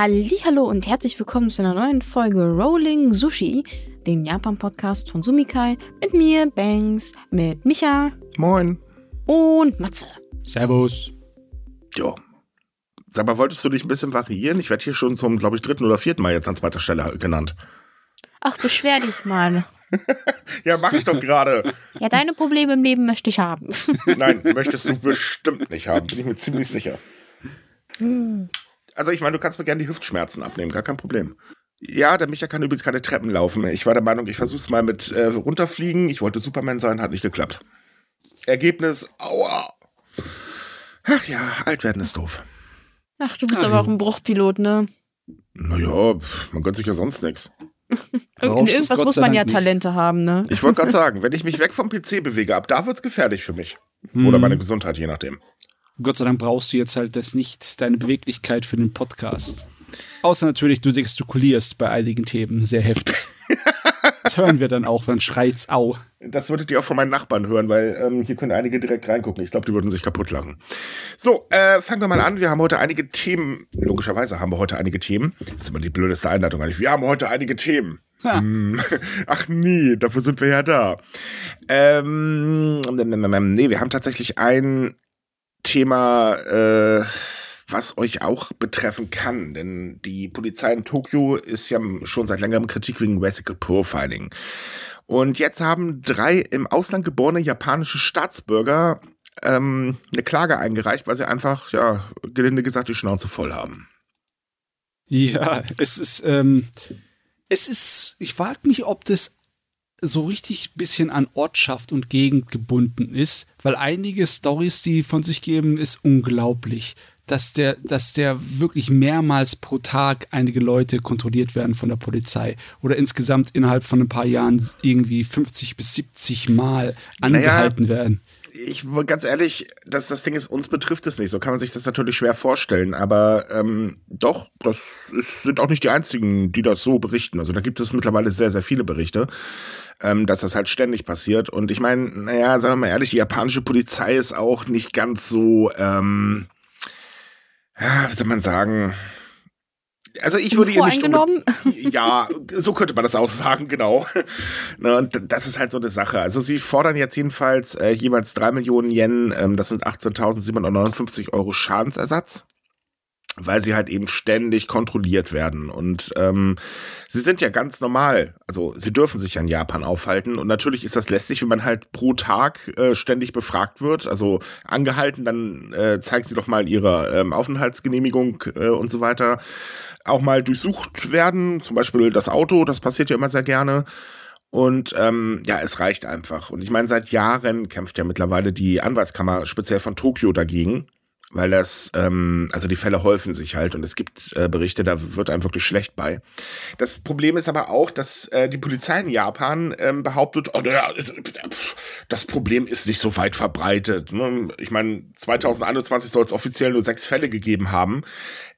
Hallo und herzlich willkommen zu einer neuen Folge Rolling Sushi, den Japan-Podcast von Sumikai, mit mir, Banks, mit Micha Moin. und Matze. Servus. Jo. Sag mal, wolltest du dich ein bisschen variieren? Ich werde hier schon zum, glaube ich, dritten oder vierten Mal jetzt an zweiter Stelle genannt. Ach, beschwer dich mal. Ja, mach ich doch gerade. Ja, deine Probleme im Leben möchte ich haben. Nein, möchtest du bestimmt nicht haben, bin ich mir ziemlich sicher. Also ich meine, du kannst mir gerne die Hüftschmerzen abnehmen, gar kein Problem. Ja, der Micha kann übrigens keine Treppen laufen. Ich war der Meinung, ich versuch's mal mit äh, runterfliegen. Ich wollte Superman sein, hat nicht geklappt. Ergebnis, aua. Ach ja, alt werden ist doof. Ach, du bist aber auch ein Bruchpilot, ne? Naja, pf, man gönnt sich ja sonst nichts. Irgendwas muss man Dank ja nicht. Talente haben, ne? Ich wollte gerade sagen, wenn ich mich weg vom PC bewege, ab da wird's gefährlich für mich. Hm. Oder meine Gesundheit, je nachdem. Gott sei Dank brauchst du jetzt halt das nicht, deine Beweglichkeit für den Podcast. Außer natürlich, du gestikulierst bei einigen Themen sehr heftig. Das hören wir dann auch, dann schreit's au. Das würdet ihr auch von meinen Nachbarn hören, weil ähm, hier können einige direkt reingucken. Ich glaube, die würden sich kaputt lachen. So, äh, fangen wir mal an. Wir haben heute einige Themen. Logischerweise haben wir heute einige Themen. Das ist immer die blödeste Einleitung eigentlich. Wir haben heute einige Themen. Ha. Hm. Ach nee, dafür sind wir ja da. Ähm, nee, wir haben tatsächlich ein Thema, äh, was euch auch betreffen kann. Denn die Polizei in Tokio ist ja schon seit längerem Kritik wegen Racial Profiling. Und jetzt haben drei im Ausland geborene japanische Staatsbürger ähm, eine Klage eingereicht, weil sie einfach, ja, gelinde gesagt, die Schnauze voll haben. Ja, es ist, ähm, es ist, ich frage mich, ob das so richtig bisschen an Ortschaft und Gegend gebunden ist, weil einige Stories, die von sich geben, ist unglaublich, dass der, dass der wirklich mehrmals pro Tag einige Leute kontrolliert werden von der Polizei oder insgesamt innerhalb von ein paar Jahren irgendwie 50 bis 70 Mal angehalten werden. Ich ganz ehrlich, das, das Ding ist, uns betrifft es nicht. So kann man sich das natürlich schwer vorstellen. Aber ähm, doch, das ist, sind auch nicht die einzigen, die das so berichten. Also da gibt es mittlerweile sehr, sehr viele Berichte, ähm, dass das halt ständig passiert. Und ich meine, naja, sagen wir mal ehrlich, die japanische Polizei ist auch nicht ganz so, ähm, ja, wie soll man sagen. Also ich würde ihr nicht ja, so könnte man das auch sagen, genau. Ne, und das ist halt so eine Sache. Also sie fordern jetzt jedenfalls äh, jeweils drei Millionen Yen, ähm, das sind 18.759 Euro Schadensersatz, weil sie halt eben ständig kontrolliert werden. Und ähm, sie sind ja ganz normal, also sie dürfen sich ja in Japan aufhalten. Und natürlich ist das lästig, wenn man halt pro Tag äh, ständig befragt wird, also angehalten, dann äh, zeigen sie doch mal ihre ähm, Aufenthaltsgenehmigung äh, und so weiter auch mal durchsucht werden, zum Beispiel das Auto, das passiert ja immer sehr gerne. Und ähm, ja, es reicht einfach. Und ich meine, seit Jahren kämpft ja mittlerweile die Anwaltskammer speziell von Tokio dagegen, weil das, ähm, also die Fälle häufen sich halt und es gibt äh, Berichte, da wird einem wirklich schlecht bei. Das Problem ist aber auch, dass äh, die Polizei in Japan ähm, behauptet, oh, naja, das Problem ist nicht so weit verbreitet. Ne? Ich meine, 2021 soll es offiziell nur sechs Fälle gegeben haben.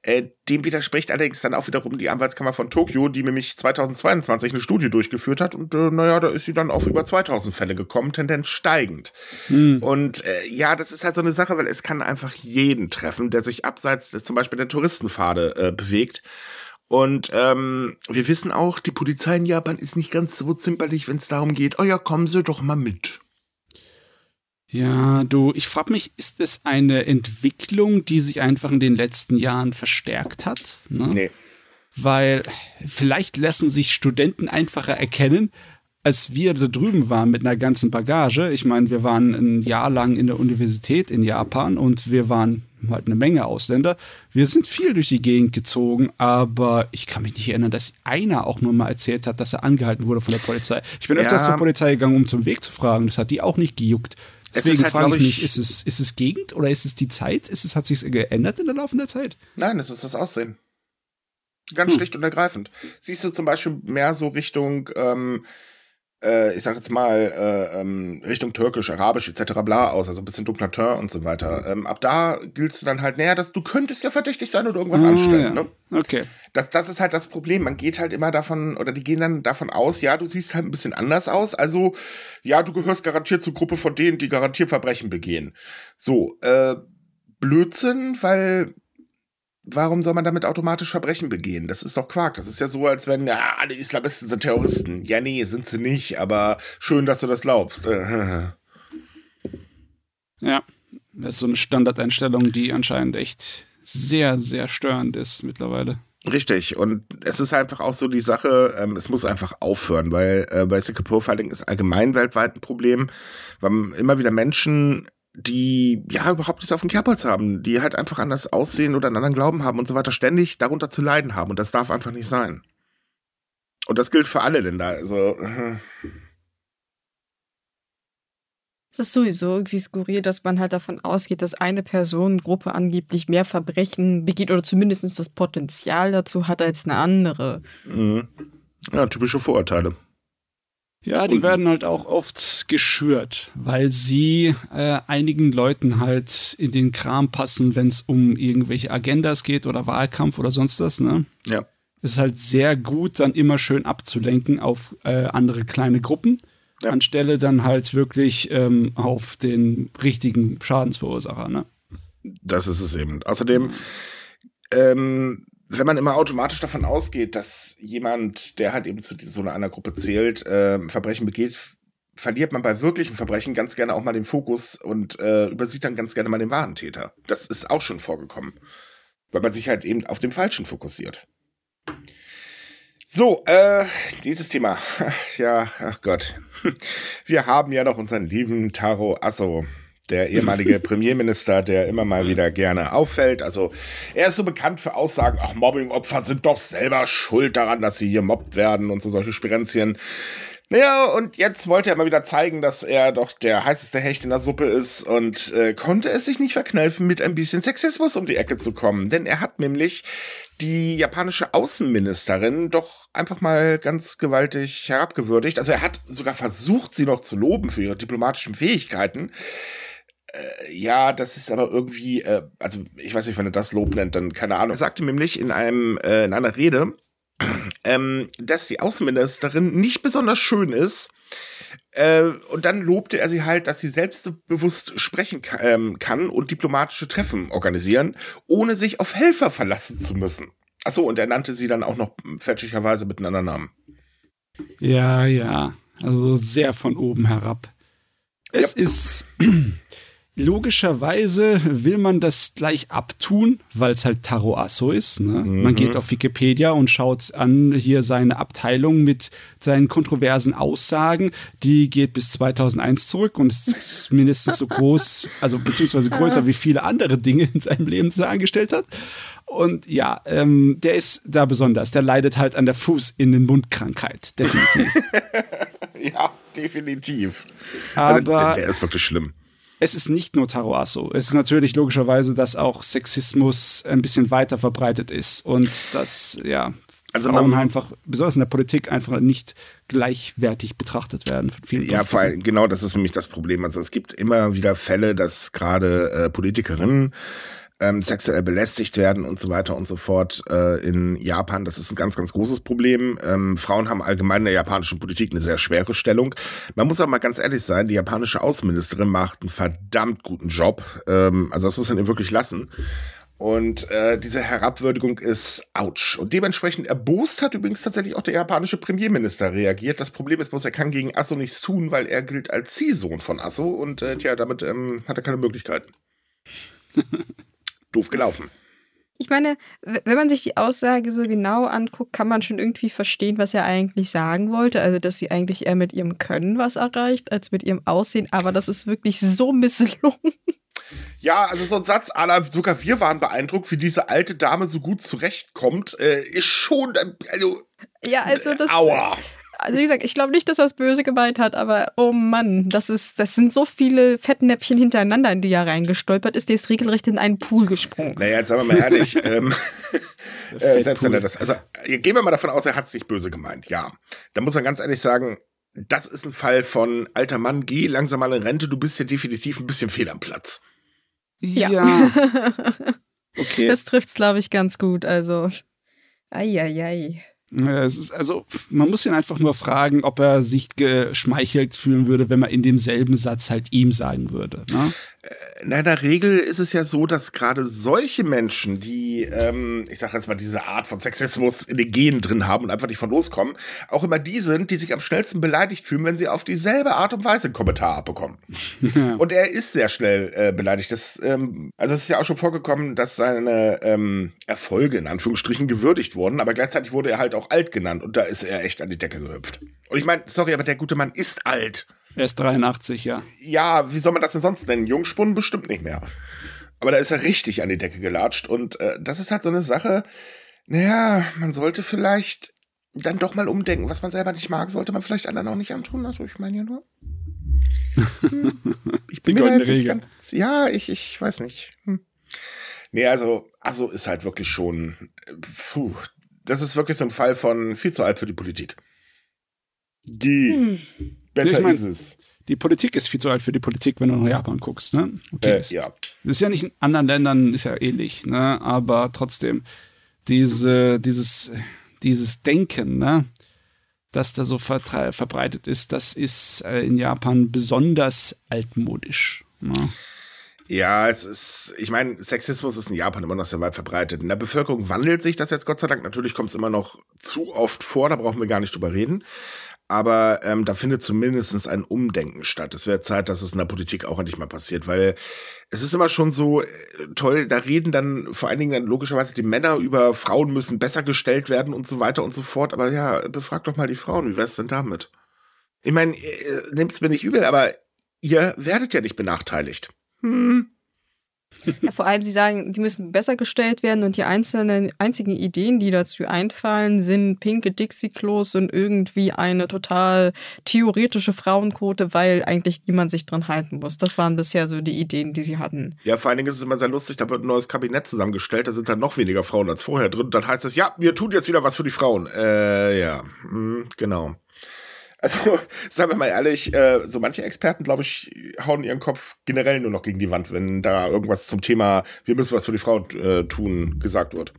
Äh, dem widerspricht allerdings dann auch wiederum die Anwaltskammer von Tokio, die nämlich 2022 eine Studie durchgeführt hat und äh, naja, da ist sie dann auf über 2000 Fälle gekommen, Tendenz steigend. Hm. Und äh, ja, das ist halt so eine Sache, weil es kann einfach jeden treffen, der sich abseits zum Beispiel der Touristenpfade äh, bewegt. Und ähm, wir wissen auch, die Polizei in Japan ist nicht ganz so zimperlich, wenn es darum geht, oh ja, kommen Sie doch mal mit. Ja, du, ich frage mich, ist es eine Entwicklung, die sich einfach in den letzten Jahren verstärkt hat? Ne? Nee. Weil vielleicht lassen sich Studenten einfacher erkennen, als wir da drüben waren mit einer ganzen Bagage. Ich meine, wir waren ein Jahr lang in der Universität in Japan und wir waren halt eine Menge Ausländer. Wir sind viel durch die Gegend gezogen, aber ich kann mich nicht erinnern, dass einer auch nur mal erzählt hat, dass er angehalten wurde von der Polizei. Ich bin öfters Ja. zur Polizei gegangen, um zum Weg zu fragen. Das hat die auch nicht gejuckt. Deswegen halt, frage ich mich, ich- ist es, ist es Gegend oder ist es die Zeit? Ist es, hat sich geändert in der Laufe der Zeit? Nein, es ist das Aussehen. Ganz Hm. schlicht und ergreifend. Siehst du zum Beispiel mehr so Richtung, ähm, äh, ich sag jetzt mal, äh, ähm, Richtung Türkisch, Arabisch etc. bla aus, also ein bisschen dunkler Teint und so weiter. Ähm, ab da giltst du dann halt, naja, dass du könntest ja verdächtig sein oder irgendwas Ah, anstellen. ja. Ne? Okay. Das, das ist halt das Problem. Man geht halt immer davon, oder die gehen dann davon aus, ja, du siehst halt ein bisschen anders aus. Also, ja, du gehörst garantiert zur Gruppe von denen, die garantiert Verbrechen begehen. So, äh, Blödsinn, weil warum soll man damit automatisch Verbrechen begehen? Das ist doch Quark. Das ist ja so, als wenn, ja, alle Islamisten sind Terroristen. Ja, nee, sind sie nicht, aber schön, dass du das glaubst. ja, das ist so eine Standardeinstellung, die anscheinend echt sehr, sehr störend ist mittlerweile. Richtig, und es ist einfach auch so die Sache, ähm, es muss einfach aufhören, weil äh, Basic Profiling ist allgemein weltweit ein Problem, weil immer wieder Menschen die ja überhaupt nichts auf dem Kerbholz haben, die halt einfach anders aussehen oder einen anderen Glauben haben und so weiter, ständig darunter zu leiden haben. Und das darf einfach nicht sein. Und das gilt für alle Länder. Also. Es ist sowieso irgendwie skurril, dass man halt davon ausgeht, dass eine Personengruppe angeblich mehr Verbrechen begeht oder zumindest das Potenzial dazu hat als eine andere. Mhm. Ja, typische Vorurteile. Ja, die werden halt auch oft geschürt, weil sie äh, einigen Leuten halt in den Kram passen, wenn es um irgendwelche Agendas geht oder Wahlkampf oder sonst was, ne? Ja. Es ist halt sehr gut, dann immer schön abzulenken auf äh, andere kleine Gruppen, ja. anstelle dann halt wirklich ähm, auf den richtigen Schadensverursacher, ne? Das ist es eben. Außerdem, ähm, wenn man immer automatisch davon ausgeht, dass jemand, der halt eben zu so einer Gruppe zählt, äh, Verbrechen begeht, verliert man bei wirklichen Verbrechen ganz gerne auch mal den Fokus und äh, übersieht dann ganz gerne mal den wahren Täter. Das ist auch schon vorgekommen. Weil man sich halt eben auf den Falschen fokussiert. So, äh, dieses Thema. Ja, ach Gott. Wir haben ja noch unseren lieben Taro Asso der ehemalige Premierminister, der immer mal wieder gerne auffällt. Also er ist so bekannt für Aussagen, ach, Mobbingopfer sind doch selber schuld daran, dass sie hier mobbt werden und so solche Spirenzien. Naja, und jetzt wollte er mal wieder zeigen, dass er doch der heißeste Hecht in der Suppe ist und äh, konnte es sich nicht verkneifen, mit ein bisschen Sexismus um die Ecke zu kommen. Denn er hat nämlich die japanische Außenministerin doch einfach mal ganz gewaltig herabgewürdigt. Also er hat sogar versucht, sie noch zu loben für ihre diplomatischen Fähigkeiten. Äh, ja, das ist aber irgendwie, äh, also ich weiß nicht, wenn er das Lob nennt, dann keine Ahnung. Er sagte nämlich in einem äh, in einer Rede, ähm, dass die Außenministerin nicht besonders schön ist. Äh, und dann lobte er sie halt, dass sie selbstbewusst sprechen ähm, kann und diplomatische Treffen organisieren, ohne sich auf Helfer verlassen zu müssen. Achso, und er nannte sie dann auch noch fälschlicherweise mit einem anderen Namen. Ja, ja. Also sehr von oben herab. Es ja. ist Logischerweise will man das gleich abtun, weil es halt Taro Asso ist. Ne? Mhm. Man geht auf Wikipedia und schaut an hier seine Abteilung mit seinen kontroversen Aussagen. Die geht bis 2001 zurück und ist mindestens so groß, also beziehungsweise größer wie viele andere Dinge in seinem Leben, die er angestellt hat. Und ja, ähm, der ist da besonders. Der leidet halt an der Fuß-in-den-Mund-Krankheit. Definitiv. ja, definitiv. Aber der, der ist wirklich schlimm es ist nicht nur Taro Asso. Es ist natürlich logischerweise, dass auch Sexismus ein bisschen weiter verbreitet ist und dass, ja, also Frauen einfach, besonders in der Politik, einfach nicht gleichwertig betrachtet werden. ja, vor allem, genau, das ist nämlich das Problem. Also es gibt immer wieder Fälle, dass gerade äh, Politikerinnen ähm, sexuell belästigt werden und so weiter und so fort äh, in Japan. Das ist ein ganz, ganz großes Problem. Ähm, Frauen haben allgemein in der japanischen Politik eine sehr schwere Stellung. Man muss aber mal ganz ehrlich sein, die japanische Außenministerin macht einen verdammt guten Job. Ähm, also das muss man ihr wirklich lassen. Und äh, diese Herabwürdigung ist ouch. Und dementsprechend erbost hat übrigens tatsächlich auch der japanische Premierminister reagiert. Das Problem ist bloß, er kann gegen Asso nichts tun, weil er gilt als Ziehsohn von Asso und äh, tja, damit ähm, hat er keine Möglichkeiten. doof gelaufen. Ich meine, wenn man sich die Aussage so genau anguckt, kann man schon irgendwie verstehen, was er eigentlich sagen wollte. Also, dass sie eigentlich eher mit ihrem Können was erreicht, als mit ihrem Aussehen. Aber das ist wirklich so misslungen. Ja, also so ein Satz aller, sogar wir waren beeindruckt, wie diese alte Dame so gut zurechtkommt, äh, ist schon, also. Ja, also das. Aua also wie gesagt, ich glaube nicht, dass er es böse gemeint hat, aber oh Mann, das ist, das sind so viele Fettnäpfchen hintereinander, in die er reingestolpert ist, der ist regelrecht in einen Pool gesprungen. Naja, jetzt sagen wir mal ehrlich, ähm, äh, selbst wenn er das, also gehen wir mal davon aus, er hat es nicht böse gemeint, ja. Da muss man ganz ehrlich sagen, das ist ein Fall von alter Mann, geh langsam mal in Rente, du bist ja definitiv ein bisschen fehl am Platz. Ja. ja. okay. Das trifft's, glaube ich, ganz gut. Also, eieiei. Es ist also, man muss ihn einfach nur fragen, ob er sich geschmeichelt fühlen würde, wenn man in demselben Satz halt ihm sagen würde. Ne? In einer Regel ist es ja so, dass gerade solche Menschen, die, ähm, ich sage jetzt mal, diese Art von Sexismus in den Genen drin haben und einfach nicht von loskommen, auch immer die sind, die sich am schnellsten beleidigt fühlen, wenn sie auf dieselbe Art und Weise einen Kommentar abbekommen. und er ist sehr schnell äh, beleidigt. Das, ähm, also es ist ja auch schon vorgekommen, dass seine ähm, Erfolge in Anführungsstrichen gewürdigt wurden, aber gleichzeitig wurde er halt auch alt genannt und da ist er echt an die Decke gehüpft. Und ich meine, sorry, aber der gute Mann ist alt. Er ist 83, ja. Ja, wie soll man das denn sonst nennen? Jungspund bestimmt nicht mehr. Aber da ist er richtig an die Decke gelatscht. Und äh, das ist halt so eine Sache, naja, man sollte vielleicht dann doch mal umdenken. Was man selber nicht mag, sollte man vielleicht anderen auch nicht antun. Also ich meine ja nur. Hm. Ich bin mir jetzt nicht ganz, Ja, ich, ich weiß nicht. Hm. Nee, also, also ist halt wirklich schon. Puh, das ist wirklich so ein Fall von viel zu alt für die Politik. Die. Hm. Besser ich mein, ist es. Die Politik ist viel zu alt für die Politik, wenn du nach Japan guckst. Ne? Okay, äh, ja. Das ist ja nicht in anderen Ländern, ist ja ähnlich, ne? aber trotzdem, diese, dieses, dieses Denken, ne? das da so verbreitet ist, das ist äh, in Japan besonders altmodisch. Ne? Ja, es ist, ich meine, Sexismus ist in Japan immer noch sehr weit verbreitet. In der Bevölkerung wandelt sich das jetzt Gott sei Dank. Natürlich kommt es immer noch zu oft vor, da brauchen wir gar nicht drüber reden aber ähm, da findet zumindest ein Umdenken statt. Es wäre Zeit, dass es in der Politik auch endlich mal passiert, weil es ist immer schon so äh, toll, da reden dann vor allen Dingen dann logischerweise die Männer über Frauen müssen besser gestellt werden und so weiter und so fort. Aber ja, befragt doch mal die Frauen, wie wär's denn damit? Ich meine, äh, nehmt's mir nicht übel, aber ihr werdet ja nicht benachteiligt. Hm. Ja, vor allem, Sie sagen, die müssen besser gestellt werden und die einzelnen, einzigen Ideen, die dazu einfallen, sind pinke Dixie-Klos und irgendwie eine total theoretische Frauenquote, weil eigentlich niemand sich dran halten muss. Das waren bisher so die Ideen, die Sie hatten. Ja, vor allen Dingen ist es immer sehr lustig, da wird ein neues Kabinett zusammengestellt, da sind dann noch weniger Frauen als vorher drin. Dann heißt es, ja, wir tun jetzt wieder was für die Frauen. Äh, ja, hm, genau. Also, sagen wir mal ehrlich, äh, so manche Experten, glaube ich, hauen ihren Kopf generell nur noch gegen die Wand, wenn da irgendwas zum Thema, wir müssen was für die Frau äh, tun, gesagt wird.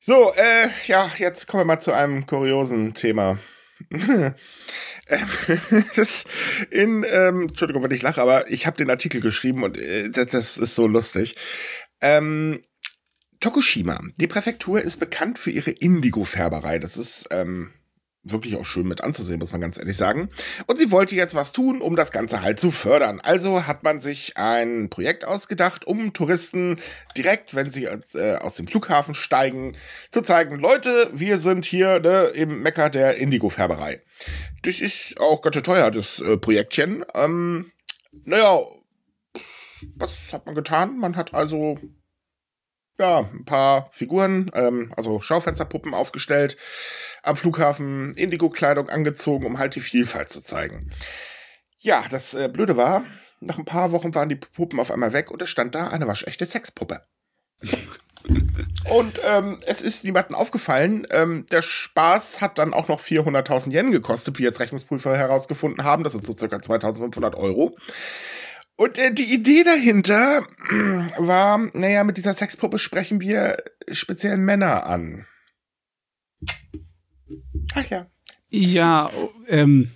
So, äh, ja, jetzt kommen wir mal zu einem kuriosen Thema. in, ähm, Entschuldigung, wenn ich lache, aber ich habe den Artikel geschrieben und äh, das, das, ist so lustig. Ähm, Tokushima, die Präfektur ist bekannt für ihre Indigo-Färberei. Das ist ähm, wirklich auch schön mit anzusehen, muss man ganz ehrlich sagen. Und sie wollte jetzt was tun, um das Ganze halt zu fördern. Also hat man sich ein Projekt ausgedacht, um Touristen direkt, wenn sie äh, aus dem Flughafen steigen, zu zeigen, Leute, wir sind hier ne, im Mecker der Indigo-Färberei. Das ist auch ganz schön teuer, das äh, Projektchen. Ähm, naja, was hat man getan? Man hat also ja, ein paar Figuren, ähm, also Schaufensterpuppen aufgestellt, am Flughafen Indigo-Kleidung angezogen, um halt die Vielfalt zu zeigen. Ja, das äh, Blöde war, nach ein paar Wochen waren die Puppen auf einmal weg und es stand da eine waschechte Sexpuppe. und ähm, es ist niemandem aufgefallen, ähm, der Spaß hat dann auch noch 400.000 Yen gekostet, wie jetzt Rechnungsprüfer herausgefunden haben. Das sind so circa 2.500 Euro. Und äh, die Idee dahinter war, naja, mit dieser Sexpuppe sprechen wir speziell Männer an. Ach ja. Ja, ähm,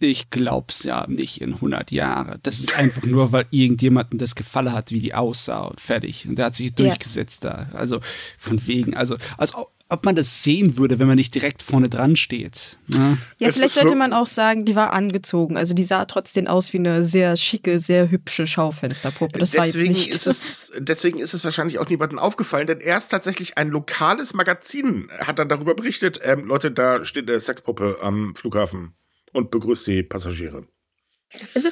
ich glaub's ja nicht in 100 Jahren. Das ist einfach nur, weil irgendjemandem das gefallen hat, wie die aussah und fertig. Und der hat sich durchgesetzt ja. da. Also von wegen, also als ob, man das sehen würde, wenn man nicht direkt vorne dran steht. Ne? Ja, vielleicht sollte man auch sagen, die war angezogen. Also die sah trotzdem aus wie eine sehr schicke, sehr hübsche Schaufensterpuppe. Das deswegen war jetzt nicht. Ist es, deswegen ist es wahrscheinlich auch niemandem aufgefallen, denn erst tatsächlich ein lokales Magazin hat dann darüber berichtet, ähm, Leute, da steht eine Sexpuppe am Flughafen und begrüßt die Passagiere. Also,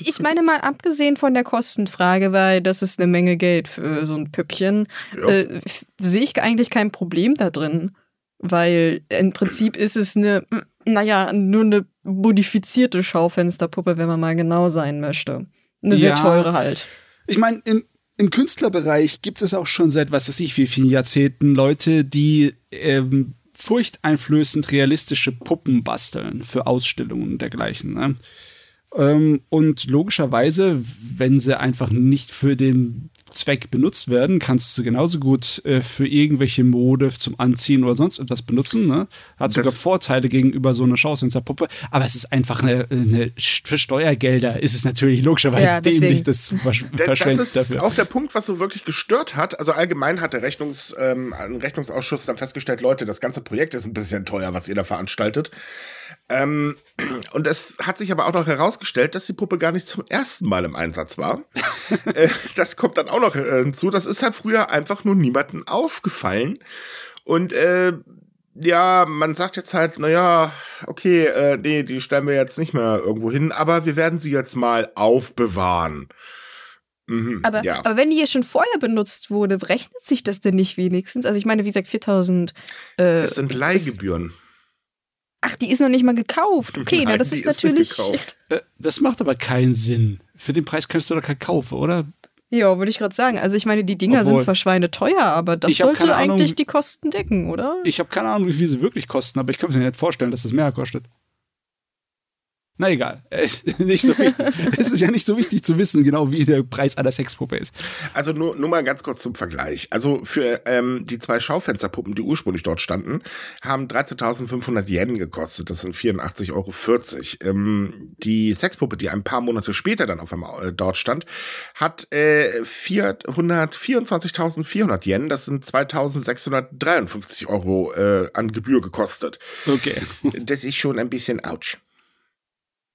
ich meine mal, abgesehen von der Kostenfrage, weil das ist eine Menge Geld für so ein Püppchen, ja. äh, sehe ich eigentlich kein Problem da drin. Weil im Prinzip ist es eine, naja, nur eine modifizierte Schaufensterpuppe, wenn man mal genau sein möchte. Eine sehr ja. teure halt. Ich meine, im, im Künstlerbereich gibt es auch schon seit was weiß ich wie vielen Jahrzehnten Leute, die ähm, furchteinflößend realistische Puppen basteln für Ausstellungen und dergleichen. Ne? Ähm, und logischerweise, wenn sie einfach nicht für den Zweck benutzt werden, kannst du genauso gut äh, für irgendwelche Mode zum Anziehen oder sonst etwas benutzen. Ne? Hat sogar Das- Vorteile gegenüber so einer Schaufensterpuppe, aber es ist einfach eine, eine für Steuergelder ist es natürlich logischerweise Ja, dämlich, das versch Da- verschwenden Das ist dafür. auch der Punkt, was so wirklich gestört hat. Also allgemein hat der Rechnungs, ähm, Rechnungsausschuss dann festgestellt, Leute, das ganze Projekt ist ein bisschen teuer, was ihr da veranstaltet. Ähm, und es hat sich aber auch noch herausgestellt, dass die Puppe gar nicht zum ersten Mal im Einsatz war. äh, das kommt dann auch noch äh, hinzu. Das ist halt früher einfach nur niemandem aufgefallen. Und äh, ja, man sagt jetzt halt, naja, okay, äh, nee, die stellen wir jetzt nicht mehr irgendwo hin, aber wir werden sie jetzt mal aufbewahren. Mhm, Aber, ja. aber wenn die ja schon vorher benutzt wurde, rechnet sich das denn nicht wenigstens? Also ich meine, wie gesagt, 4000. Äh, es sind Leihgebühren. Ach, die ist noch nicht mal gekauft. Okay, na, Nein, das die ist nicht natürlich. Äh, das macht aber keinen Sinn. Für den Preis kannst du doch keinen kaufen, oder? Ja, würde ich gerade sagen. Also ich meine, die Dinger Obwohl- sind zwar schweineteuer, aber das sollte Ahnung, eigentlich wie- die Kosten decken, oder? Ich habe keine Ahnung, wie viel sie wirklich kosten, aber ich kann mir nicht vorstellen, dass das mehr kostet. Na egal, nicht so wichtig. es ist ja nicht so wichtig zu wissen, genau wie der Preis einer Sexpuppe ist. Also nur, nur mal ganz kurz zum Vergleich. Also für ähm, die zwei Schaufensterpuppen, die ursprünglich dort standen, haben 13.500 Yen gekostet. Das sind 84,40 Euro. Ähm, die Sexpuppe, die ein paar Monate später dann auf einmal äh, dort stand, hat äh, 424.400 Yen. Das sind 2.653 Euro äh, an Gebühr gekostet. Okay. Das ist schon ein bisschen ouch.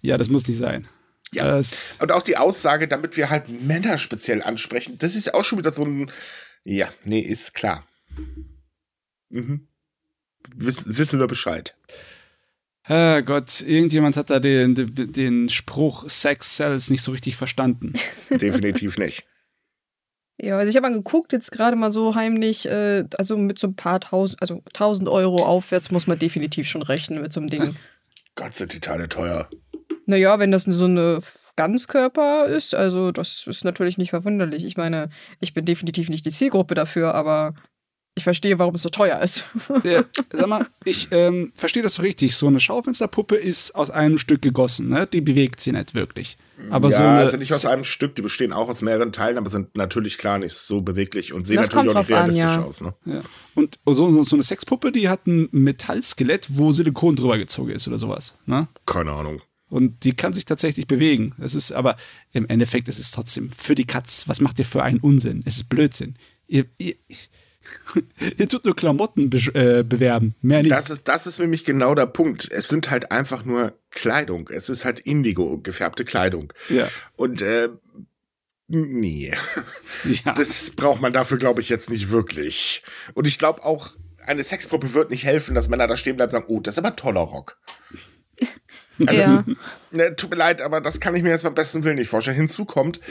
Ja, das muss nicht sein. Ja. Das, Und auch die Aussage, damit wir halt Männer speziell ansprechen, das ist auch schon wieder so ein. Ja, nee, ist klar. Mhm. Wiss, wissen wir Bescheid. Herrgott, irgendjemand hat da den, den, den Spruch Sex Sells nicht so richtig verstanden. Definitiv nicht. Ja, also ich habe mal geguckt, jetzt gerade mal so heimlich, äh, also mit so ein paar tausend, also tausend Euro aufwärts muss man definitiv schon rechnen mit so einem Ding. Gott, sind die Teile teuer. Naja, wenn das so eine Ganzkörper ist, also das ist natürlich nicht verwunderlich. Ich meine, ich bin definitiv nicht die Zielgruppe dafür, aber ich verstehe, warum es so teuer ist. Ja, sag mal, ich ähm, verstehe das so richtig. So eine Schaufensterpuppe ist aus einem Stück gegossen, ne? Die bewegt sie nicht wirklich. Aber ja, so eine. also nicht aus einem Stück, die bestehen auch aus mehreren Teilen, aber sind natürlich klar nicht so beweglich und sehen Das natürlich auch nicht drauf an, realistisch ja. aus. Ne? Ja. Und so, so eine Sexpuppe, die hat ein Metallskelett, wo Silikon drüber gezogen ist oder sowas. Ne? Keine Ahnung. Und die kann sich tatsächlich bewegen. Es ist aber im Endeffekt, es ist trotzdem für die Katz. Was macht ihr für einen Unsinn? Es ist Blödsinn. Ihr, ihr, ihr tut nur Klamotten be äh, bewerben, mehr nicht. Das ist, das ist nämlich genau der Punkt. Es sind halt einfach nur Kleidung. Es ist halt Indigo gefärbte Kleidung. ja. Und äh, nee. ja. Das braucht man dafür, glaube ich, jetzt nicht wirklich. Und ich glaube auch, eine Sexpuppe wird nicht helfen, dass Männer da stehen bleiben und sagen, oh, das ist aber ein toller Rock. Also, ja. Ne, tut mir leid, aber das kann ich mir jetzt beim besten Willen nicht vorstellen. Hinzu kommt,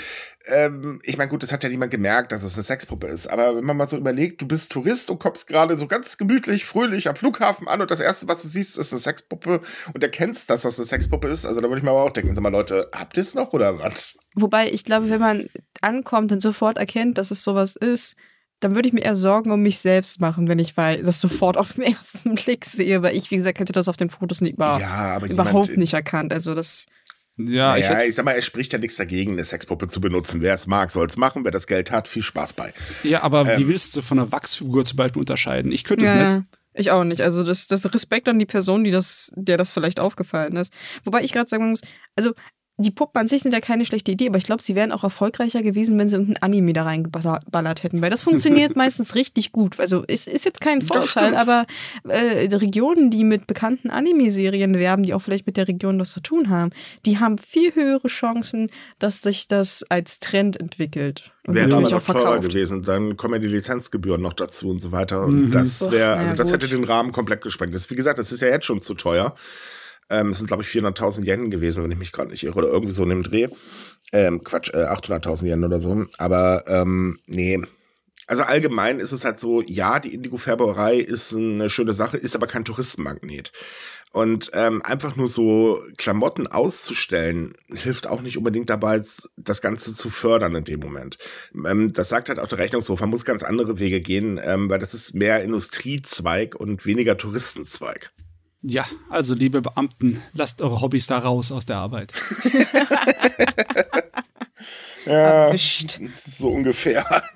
ähm, ich meine, gut, das hat ja niemand gemerkt, dass es eine Sexpuppe ist. Aber wenn man mal so überlegt, du bist Tourist und kommst gerade so ganz gemütlich, fröhlich am Flughafen an und das Erste, was du siehst, ist eine Sexpuppe und erkennst, dass das eine Sexpuppe ist. Also da würde ich mir aber auch denken, sag mal, Leute, habt ihr es noch oder was? Wobei ich glaube, wenn man ankommt und sofort erkennt, dass es sowas ist, dann würde ich mir eher Sorgen um mich selbst machen, wenn ich weiß, das sofort auf den ersten Blick sehe, weil ich, wie gesagt, hätte das auf den Fotos nicht über, Ja, aber überhaupt jemand, nicht erkannt. Also das, ja, ich ja, hätte- ich sag mal, es spricht ja nichts dagegen, eine Sexpuppe zu benutzen. Wer es mag, soll es machen. Wer das Geld hat, viel Spaß bei. ja, aber wie Ähm. willst du von einer Wachsfigur zum Beispiel unterscheiden? Ich könnte es ja, nicht. ich auch nicht. Also das, das Respekt an die Person, die das, der das vielleicht aufgefallen ist. Wobei ich gerade sagen muss, also die Puppen an sich sind ja keine schlechte Idee, aber ich glaube, sie wären auch erfolgreicher gewesen, wenn sie irgendein Anime da reingeballert hätten, weil das funktioniert meistens richtig gut. Also es ist jetzt kein stimmt. aber äh, Regionen, die mit bekannten Anime-Serien werben, die auch vielleicht mit der Region was zu tun haben, die haben viel höhere Chancen, dass sich das als Trend entwickelt. Und Wäre aber noch teurer gewesen, dann kommen ja die Lizenzgebühren noch dazu und so weiter. Und Mhm. das wäre, also ja, das gut. hätte den Rahmen komplett gesprengt. Das, wie gesagt, das ist ja jetzt schon zu teuer. Ähm, es sind, glaube ich, 400.000 Yen gewesen, wenn ich mich gerade nicht irre, oder irgendwie so in dem Dreh. Ähm, Quatsch, äh, 800.000 Yen oder so. Aber ähm, nee. Also allgemein ist es halt so, ja, die Indigo-Färberei ist eine schöne Sache, ist aber kein Touristenmagnet. Und ähm, einfach nur so Klamotten auszustellen, hilft auch nicht unbedingt dabei, das Ganze zu fördern in dem Moment. Ähm, das sagt halt auch der Rechnungshof, man muss ganz andere Wege gehen, ähm, weil das ist mehr Industriezweig und weniger Touristenzweig. Ja, also liebe Beamten, lasst eure Hobbys da raus aus der Arbeit. ja, erwischt. So ungefähr.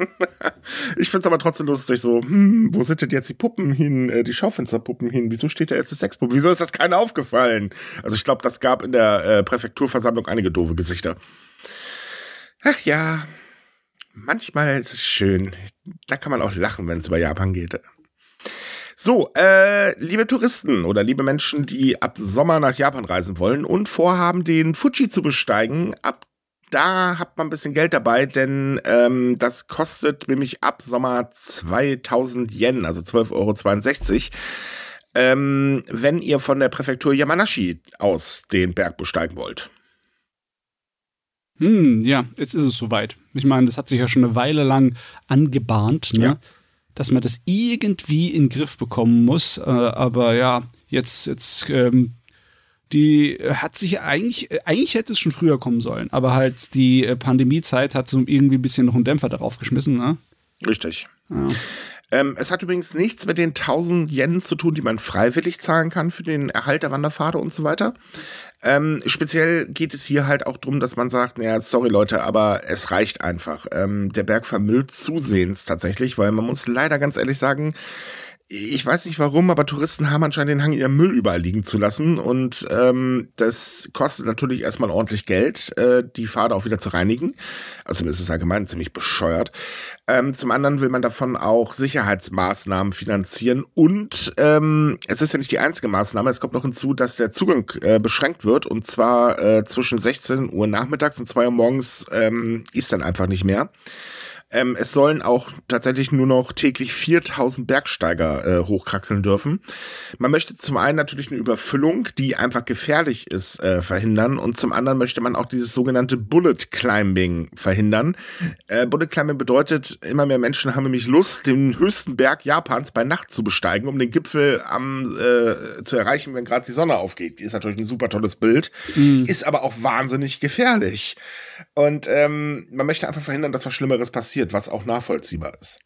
Ich finde es aber trotzdem lustig, so, hm, wo sind denn jetzt die Puppen hin, äh, die Schaufensterpuppen hin? Wieso steht da jetzt die Sexpuppe? Wieso ist das keiner aufgefallen? Also ich glaube, das gab in der äh, Präfekturversammlung einige doofe Gesichter. Ach ja, manchmal ist es schön. Da kann man auch lachen, wenn es über Japan geht. So, äh, liebe Touristen oder liebe Menschen, die ab Sommer nach Japan reisen wollen und vorhaben, den Fuji zu besteigen, ab da hat man ein bisschen Geld dabei, denn ähm, das kostet nämlich ab Sommer 2000 Yen, also 12,62 Euro. Ähm, wenn ihr von der Präfektur Yamanashi aus den Berg besteigen wollt. Hm, ja, jetzt ist es soweit. Ich meine, das hat sich ja schon eine Weile lang angebahnt, ne? Ja. Dass man das irgendwie in den Griff bekommen muss. Äh, aber ja, jetzt, jetzt, ähm, die hat sich eigentlich, eigentlich hätte es schon früher kommen sollen, aber halt die äh, Pandemiezeit hat so irgendwie ein bisschen noch einen Dämpfer darauf geschmissen, ne? Richtig. Ja. Ähm, es hat übrigens nichts mit den 1000 Yen zu tun, die man freiwillig zahlen kann für den Erhalt der Wanderpfade und so weiter. Ähm, speziell geht es hier halt auch darum, dass man sagt, ja, sorry Leute, aber es reicht einfach. Ähm, der Berg vermüllt zusehends tatsächlich, weil man muss leider ganz ehrlich sagen, ich weiß nicht warum, aber Touristen haben anscheinend den Hang, ihren Müll überall liegen zu lassen. Und ähm, das kostet natürlich erstmal ordentlich Geld, äh, die Pfade auch wieder zu reinigen. Also ist es allgemein ziemlich bescheuert. Ähm, zum anderen will man davon auch Sicherheitsmaßnahmen finanzieren. Und ähm, es ist ja nicht die einzige Maßnahme. Es kommt noch hinzu, dass der Zugang äh, beschränkt wird. Und zwar äh, zwischen 16 Uhr nachmittags und 2 Uhr morgens ähm, ist dann einfach nicht mehr. Ähm, es sollen auch tatsächlich nur noch täglich 4000 Bergsteiger äh, hochkraxeln dürfen. Man möchte zum einen natürlich eine Überfüllung, die einfach gefährlich ist, äh, verhindern. Und zum anderen möchte man auch dieses sogenannte Bullet Climbing verhindern. Äh, Bullet Climbing bedeutet, immer mehr Menschen haben nämlich Lust, den höchsten Berg Japans bei Nacht zu besteigen, um den Gipfel am, äh, zu erreichen, wenn gerade die Sonne aufgeht. Ist natürlich ein super tolles Bild, mhm. ist aber auch wahnsinnig gefährlich. Und ähm, man möchte einfach verhindern, dass was Schlimmeres passiert, was auch nachvollziehbar ist.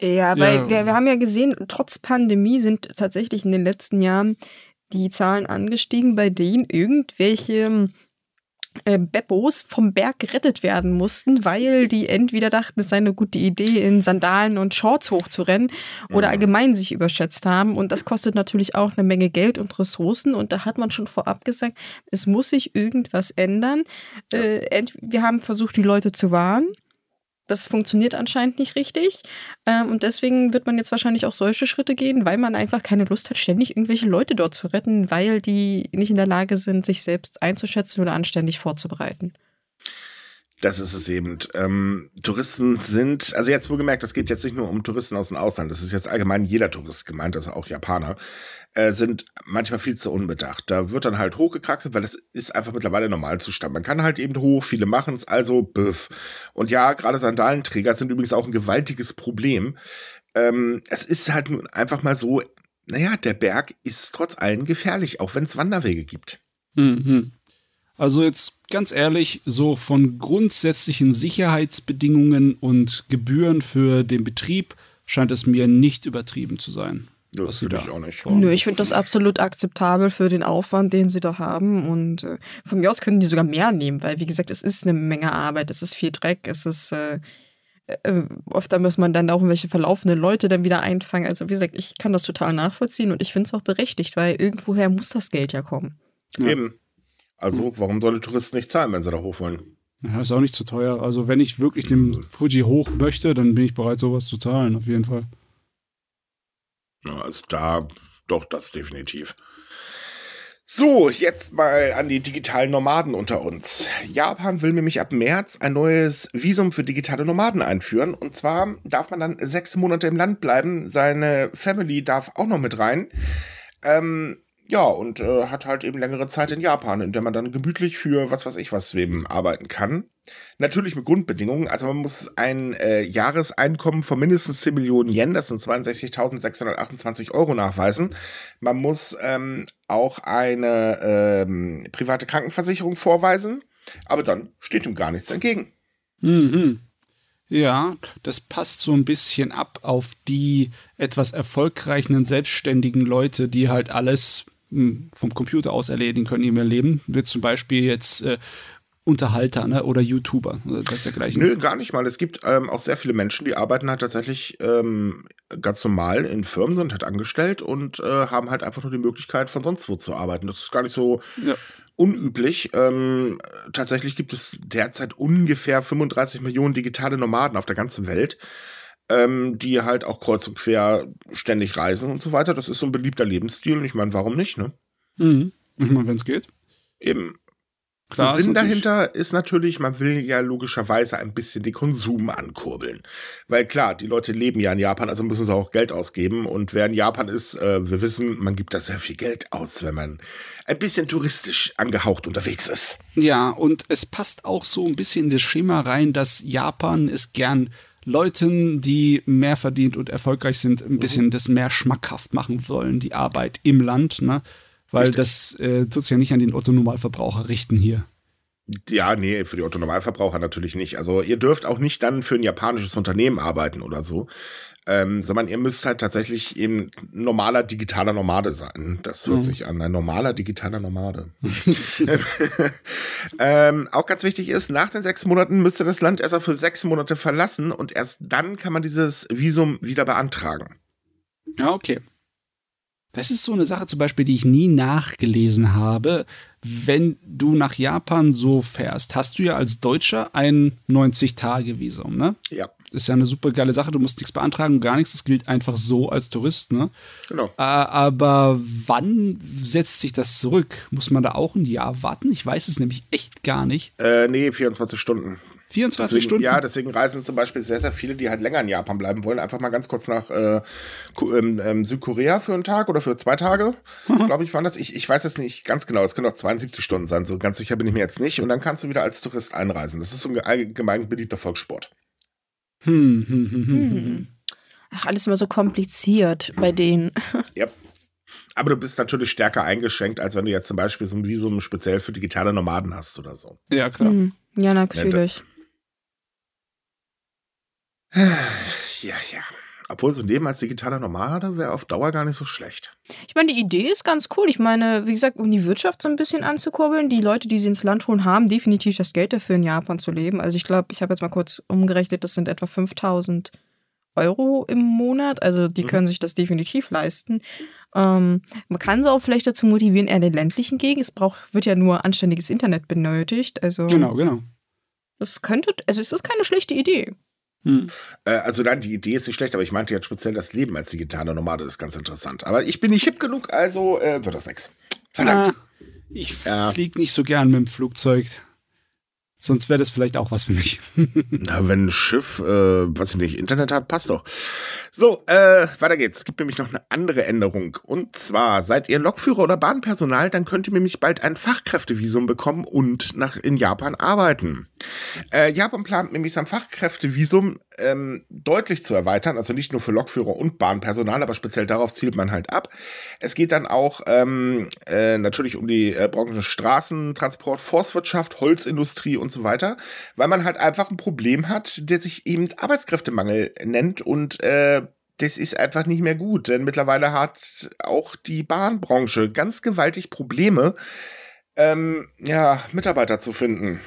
Ja, weil ja. Wir, wir haben ja gesehen, trotz Pandemie sind tatsächlich in den letzten Jahren die Zahlen angestiegen, bei denen irgendwelche äh, Beppos vom Berg gerettet werden mussten, weil die entweder dachten, es sei eine gute Idee, in Sandalen und Shorts hochzurennen oder mhm. allgemein sich überschätzt haben. Und das kostet natürlich auch eine Menge Geld und Ressourcen. Und da hat man schon vorab gesagt, es muss sich irgendwas ändern. Äh, wir haben versucht, die Leute zu warnen. Das funktioniert anscheinend nicht richtig. Ähm, und deswegen wird man jetzt wahrscheinlich auch solche Schritte gehen, weil man einfach keine Lust hat, ständig irgendwelche Leute dort zu retten, weil die nicht in der Lage sind, sich selbst einzuschätzen oder anständig vorzubereiten. Das ist es eben. Ähm, Touristen sind, also jetzt wohlgemerkt, das geht jetzt nicht nur um Touristen aus dem Ausland, das ist jetzt allgemein jeder Tourist gemeint, also auch Japaner, äh, sind manchmal viel zu unbedacht. Da wird dann halt hochgekraxelt, weil das ist einfach mittlerweile Normalzustand. Man kann halt eben hoch, viele machen es, also büff. Und ja, gerade Sandalenträger sind übrigens auch ein gewaltiges Problem. Ähm, es ist halt nun einfach mal so, naja, der Berg ist trotz allem gefährlich, auch wenn es Wanderwege gibt. Mhm. Also jetzt ganz ehrlich, so von grundsätzlichen Sicherheitsbedingungen und Gebühren für den Betrieb scheint es mir nicht übertrieben zu sein. Das finde ich auch nicht. Nö, ich finde das absolut akzeptabel für den Aufwand, den sie da haben. Und äh, von mir aus können die sogar mehr nehmen, weil, wie gesagt, es ist eine Menge Arbeit, es ist viel Dreck, es ist. Äh, äh, oft da muss man dann auch irgendwelche verlaufenden Leute dann wieder einfangen. Also, wie gesagt, ich kann das total nachvollziehen und ich finde es auch berechtigt, weil irgendwoher muss das Geld ja kommen. Ja. Eben. Also, warum sollen Touristen nicht zahlen, wenn sie da hoch wollen? Ja, ist auch nicht zu teuer. Also, wenn ich wirklich den Fuji hoch möchte, dann bin ich bereit, sowas zu zahlen, auf jeden Fall. Ja, also, da doch das definitiv. So, jetzt mal an die digitalen Nomaden unter uns. Japan will nämlich ab März ein neues Visum für digitale Nomaden einführen. Und zwar darf man dann sechs Monate im Land bleiben. Seine Family darf auch noch mit rein. Ähm, ja, und äh, hat halt eben längere Zeit in Japan, in der man dann gemütlich für was weiß ich was wem arbeiten kann. Natürlich mit Grundbedingungen. Also man muss ein äh, Jahreseinkommen von mindestens 10 Millionen Yen, das sind 62.628 Euro nachweisen. Man muss ähm, auch eine ähm, private Krankenversicherung vorweisen. Aber dann steht ihm gar nichts entgegen. Mhm. Ja, das passt so ein bisschen ab auf die etwas erfolgreichen selbstständigen Leute, die halt alles vom Computer aus erledigen können in ihrem Leben. Wird zum Beispiel jetzt äh, Unterhalter ne? oder YouTuber oder das dergleichen. Nö, gar nicht mal. Es gibt ähm, auch sehr viele Menschen, die arbeiten halt tatsächlich ähm, ganz normal in Firmen, sind halt angestellt und äh, haben halt einfach nur die Möglichkeit, von sonst wo zu arbeiten. Das ist gar nicht so ja. unüblich. Ähm, tatsächlich gibt es derzeit ungefähr 35 Millionen digitale Nomaden auf der ganzen Welt. Ähm, die halt auch kreuz und quer ständig reisen und so weiter. Das ist so ein beliebter Lebensstil und ich meine, warum nicht, ne? Mhm. Ich meine, wenn es geht. Eben. Klar, der Sinn dahinter ist natürlich, man will ja logischerweise ein bisschen den Konsum ankurbeln. Weil klar, die Leute leben ja in Japan, also müssen sie auch Geld ausgeben. Und wer in Japan ist, äh, wir wissen, man gibt da sehr viel Geld aus, wenn man ein bisschen touristisch angehaucht unterwegs ist. Ja, und es passt auch so ein bisschen in das Schema rein, dass Japan es gern Leuten, die mehr verdient und erfolgreich sind, ein bisschen mhm. das mehr schmackhaft machen wollen, die Arbeit im Land, ne? Weil Richtig. das äh, tut sich ja nicht an den Otto-Normalverbraucher richten hier. Ja, nee, für die Otto-Normalverbraucher natürlich nicht. Also ihr dürft auch nicht dann für ein japanisches Unternehmen arbeiten oder so. Ähm, sondern ihr müsst halt tatsächlich eben normaler digitaler Nomade sein. Das hört mhm. sich an, ein normaler digitaler Nomade. ähm, auch ganz wichtig ist, nach den sechs Monaten müsst ihr das Land erst für sechs Monate verlassen und erst dann kann man dieses Visum wieder beantragen. Ja, okay. Das ist so eine Sache zum Beispiel, die ich nie nachgelesen habe. Wenn du nach Japan so fährst, hast du ja als Deutscher ein 90-Tage-Visum, ne? Ja. Ist ja eine super geile Sache. Du musst nichts beantragen, gar nichts. Das gilt einfach so als Tourist, ne? Genau. Äh, aber wann setzt sich das zurück? Muss man da auch ein Jahr warten? Ich weiß es nämlich echt gar nicht. Äh, nee, 24 Stunden. 24 deswegen, Stunden? Ja, deswegen reisen zum Beispiel sehr, sehr viele, die halt länger in Japan bleiben wollen, einfach mal ganz kurz nach äh, ähm, ähm, Südkorea für einen Tag oder für zwei Tage. Glaube ich, waren das. Ich, ich weiß es nicht ganz genau. Es können auch 72 Stunden sein. So ganz sicher bin ich mir jetzt nicht. Und dann kannst du wieder als Tourist einreisen. Das ist so ein allgemein beliebter Volkssport. Hm, hm, hm, hm, hm. Ach, alles immer so kompliziert bei denen. Ja. Aber du bist natürlich stärker eingeschränkt, als wenn du jetzt zum Beispiel so ein Visum speziell für digitale Nomaden hast oder so. Ja, klar. Hm. Ja, natürlich. Ja, ja. Obwohl so ein Leben als digitaler Nomade wäre auf Dauer gar nicht so schlecht. Ich meine, die Idee ist ganz cool. Ich meine, wie gesagt, um die Wirtschaft so ein bisschen anzukurbeln, die Leute, die sie ins Land holen, haben definitiv das Geld dafür, in Japan zu leben. Also ich glaube, ich habe jetzt mal kurz umgerechnet, das sind etwa 5000 Euro im Monat. Also die mhm. können sich das definitiv leisten. Ähm, man kann sie auch vielleicht dazu motivieren, eher in den ländlichen Gegenden. Es braucht, wird ja nur anständiges Internet benötigt. Also genau, genau. Das könnte, also ist das keine schlechte Idee. Hm. Äh, also nein, die Idee ist nicht schlecht, aber ich meinte jetzt speziell das Leben als digitaler Nomade ist ganz interessant. Aber ich bin nicht hip genug, also äh, wird das nichts. Verdammt. Ah, ich ja. fliege nicht so gern mit dem Flugzeug. Sonst wäre das vielleicht auch was für mich. Na, wenn ein Schiff, äh, was ich nicht, Internet hat, passt doch. So, äh, weiter geht's. Es gibt nämlich noch eine andere Änderung. Und zwar, seid ihr Lokführer oder Bahnpersonal, dann könnt ihr nämlich bald ein Fachkräftevisum bekommen und nach in Japan arbeiten. Äh, Japan plant nämlich sein Fachkräftevisum ähm, deutlich zu erweitern, also nicht nur für Lokführer und Bahnpersonal, aber speziell darauf zielt man halt ab. Es geht dann auch ähm, äh, natürlich um die äh, Branchen Straßentransport, Forstwirtschaft, Holzindustrie und so weiter, weil man halt einfach ein Problem hat, der sich eben Arbeitskräftemangel nennt und äh, das ist einfach nicht mehr gut, denn mittlerweile hat auch die Bahnbranche ganz gewaltig Probleme, ähm, ja, Mitarbeiter zu finden.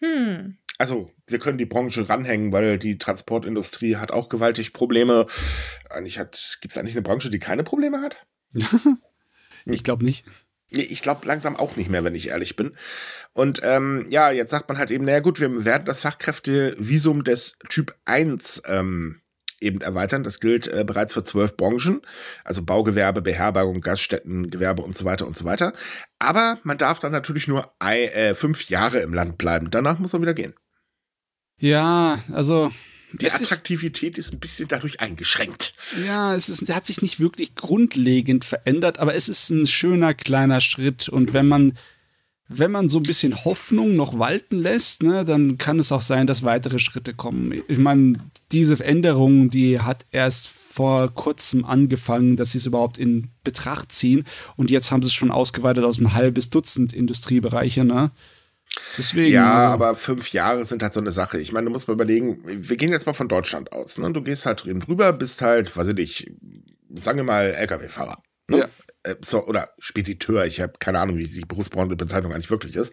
Hm. Also, wir können die Branche ranhängen, weil die Transportindustrie hat auch gewaltig Probleme. Eigentlich hat, gibt es eigentlich eine Branche, die keine Probleme hat? ich glaube nicht. Ich glaube langsam auch nicht mehr, wenn ich ehrlich bin. Und ähm, ja, jetzt sagt man halt eben, naja gut, wir werden das Fachkräftevisum des Typ 1 ähm, eben erweitern. Das gilt äh, bereits für zwölf Branchen, also Baugewerbe, Beherbergung, Gaststätten, Gewerbe und so weiter und so weiter. Aber man darf dann natürlich nur ein, äh, fünf Jahre im Land bleiben. Danach muss man wieder gehen. Ja, also die Attraktivität ist, ist, ein bisschen dadurch eingeschränkt. Ja, es ist, hat sich nicht wirklich grundlegend verändert, aber es ist ein schöner kleiner Schritt. Und wenn man wenn man so ein bisschen Hoffnung noch walten lässt, ne, dann kann es auch sein, dass weitere Schritte kommen. Ich meine, diese Änderung, die hat erst vor kurzem angefangen, dass sie es überhaupt in Betracht ziehen. Und jetzt haben sie es schon ausgeweitet aus einem halbes Dutzend Industriebereiche, ne? Deswegen, ja, aber fünf Jahre sind halt so eine Sache. Ich meine, du musst mal überlegen, wir gehen jetzt mal von Deutschland aus. Ne? Du gehst halt drüben drüber, bist halt, weiß ich nicht, sagen wir mal, LKW-Fahrer. Ne? Ja äh, so, oder Spediteur, ich habe keine Ahnung, wie die Berufsbranchenbezeichnung eigentlich wirklich ist,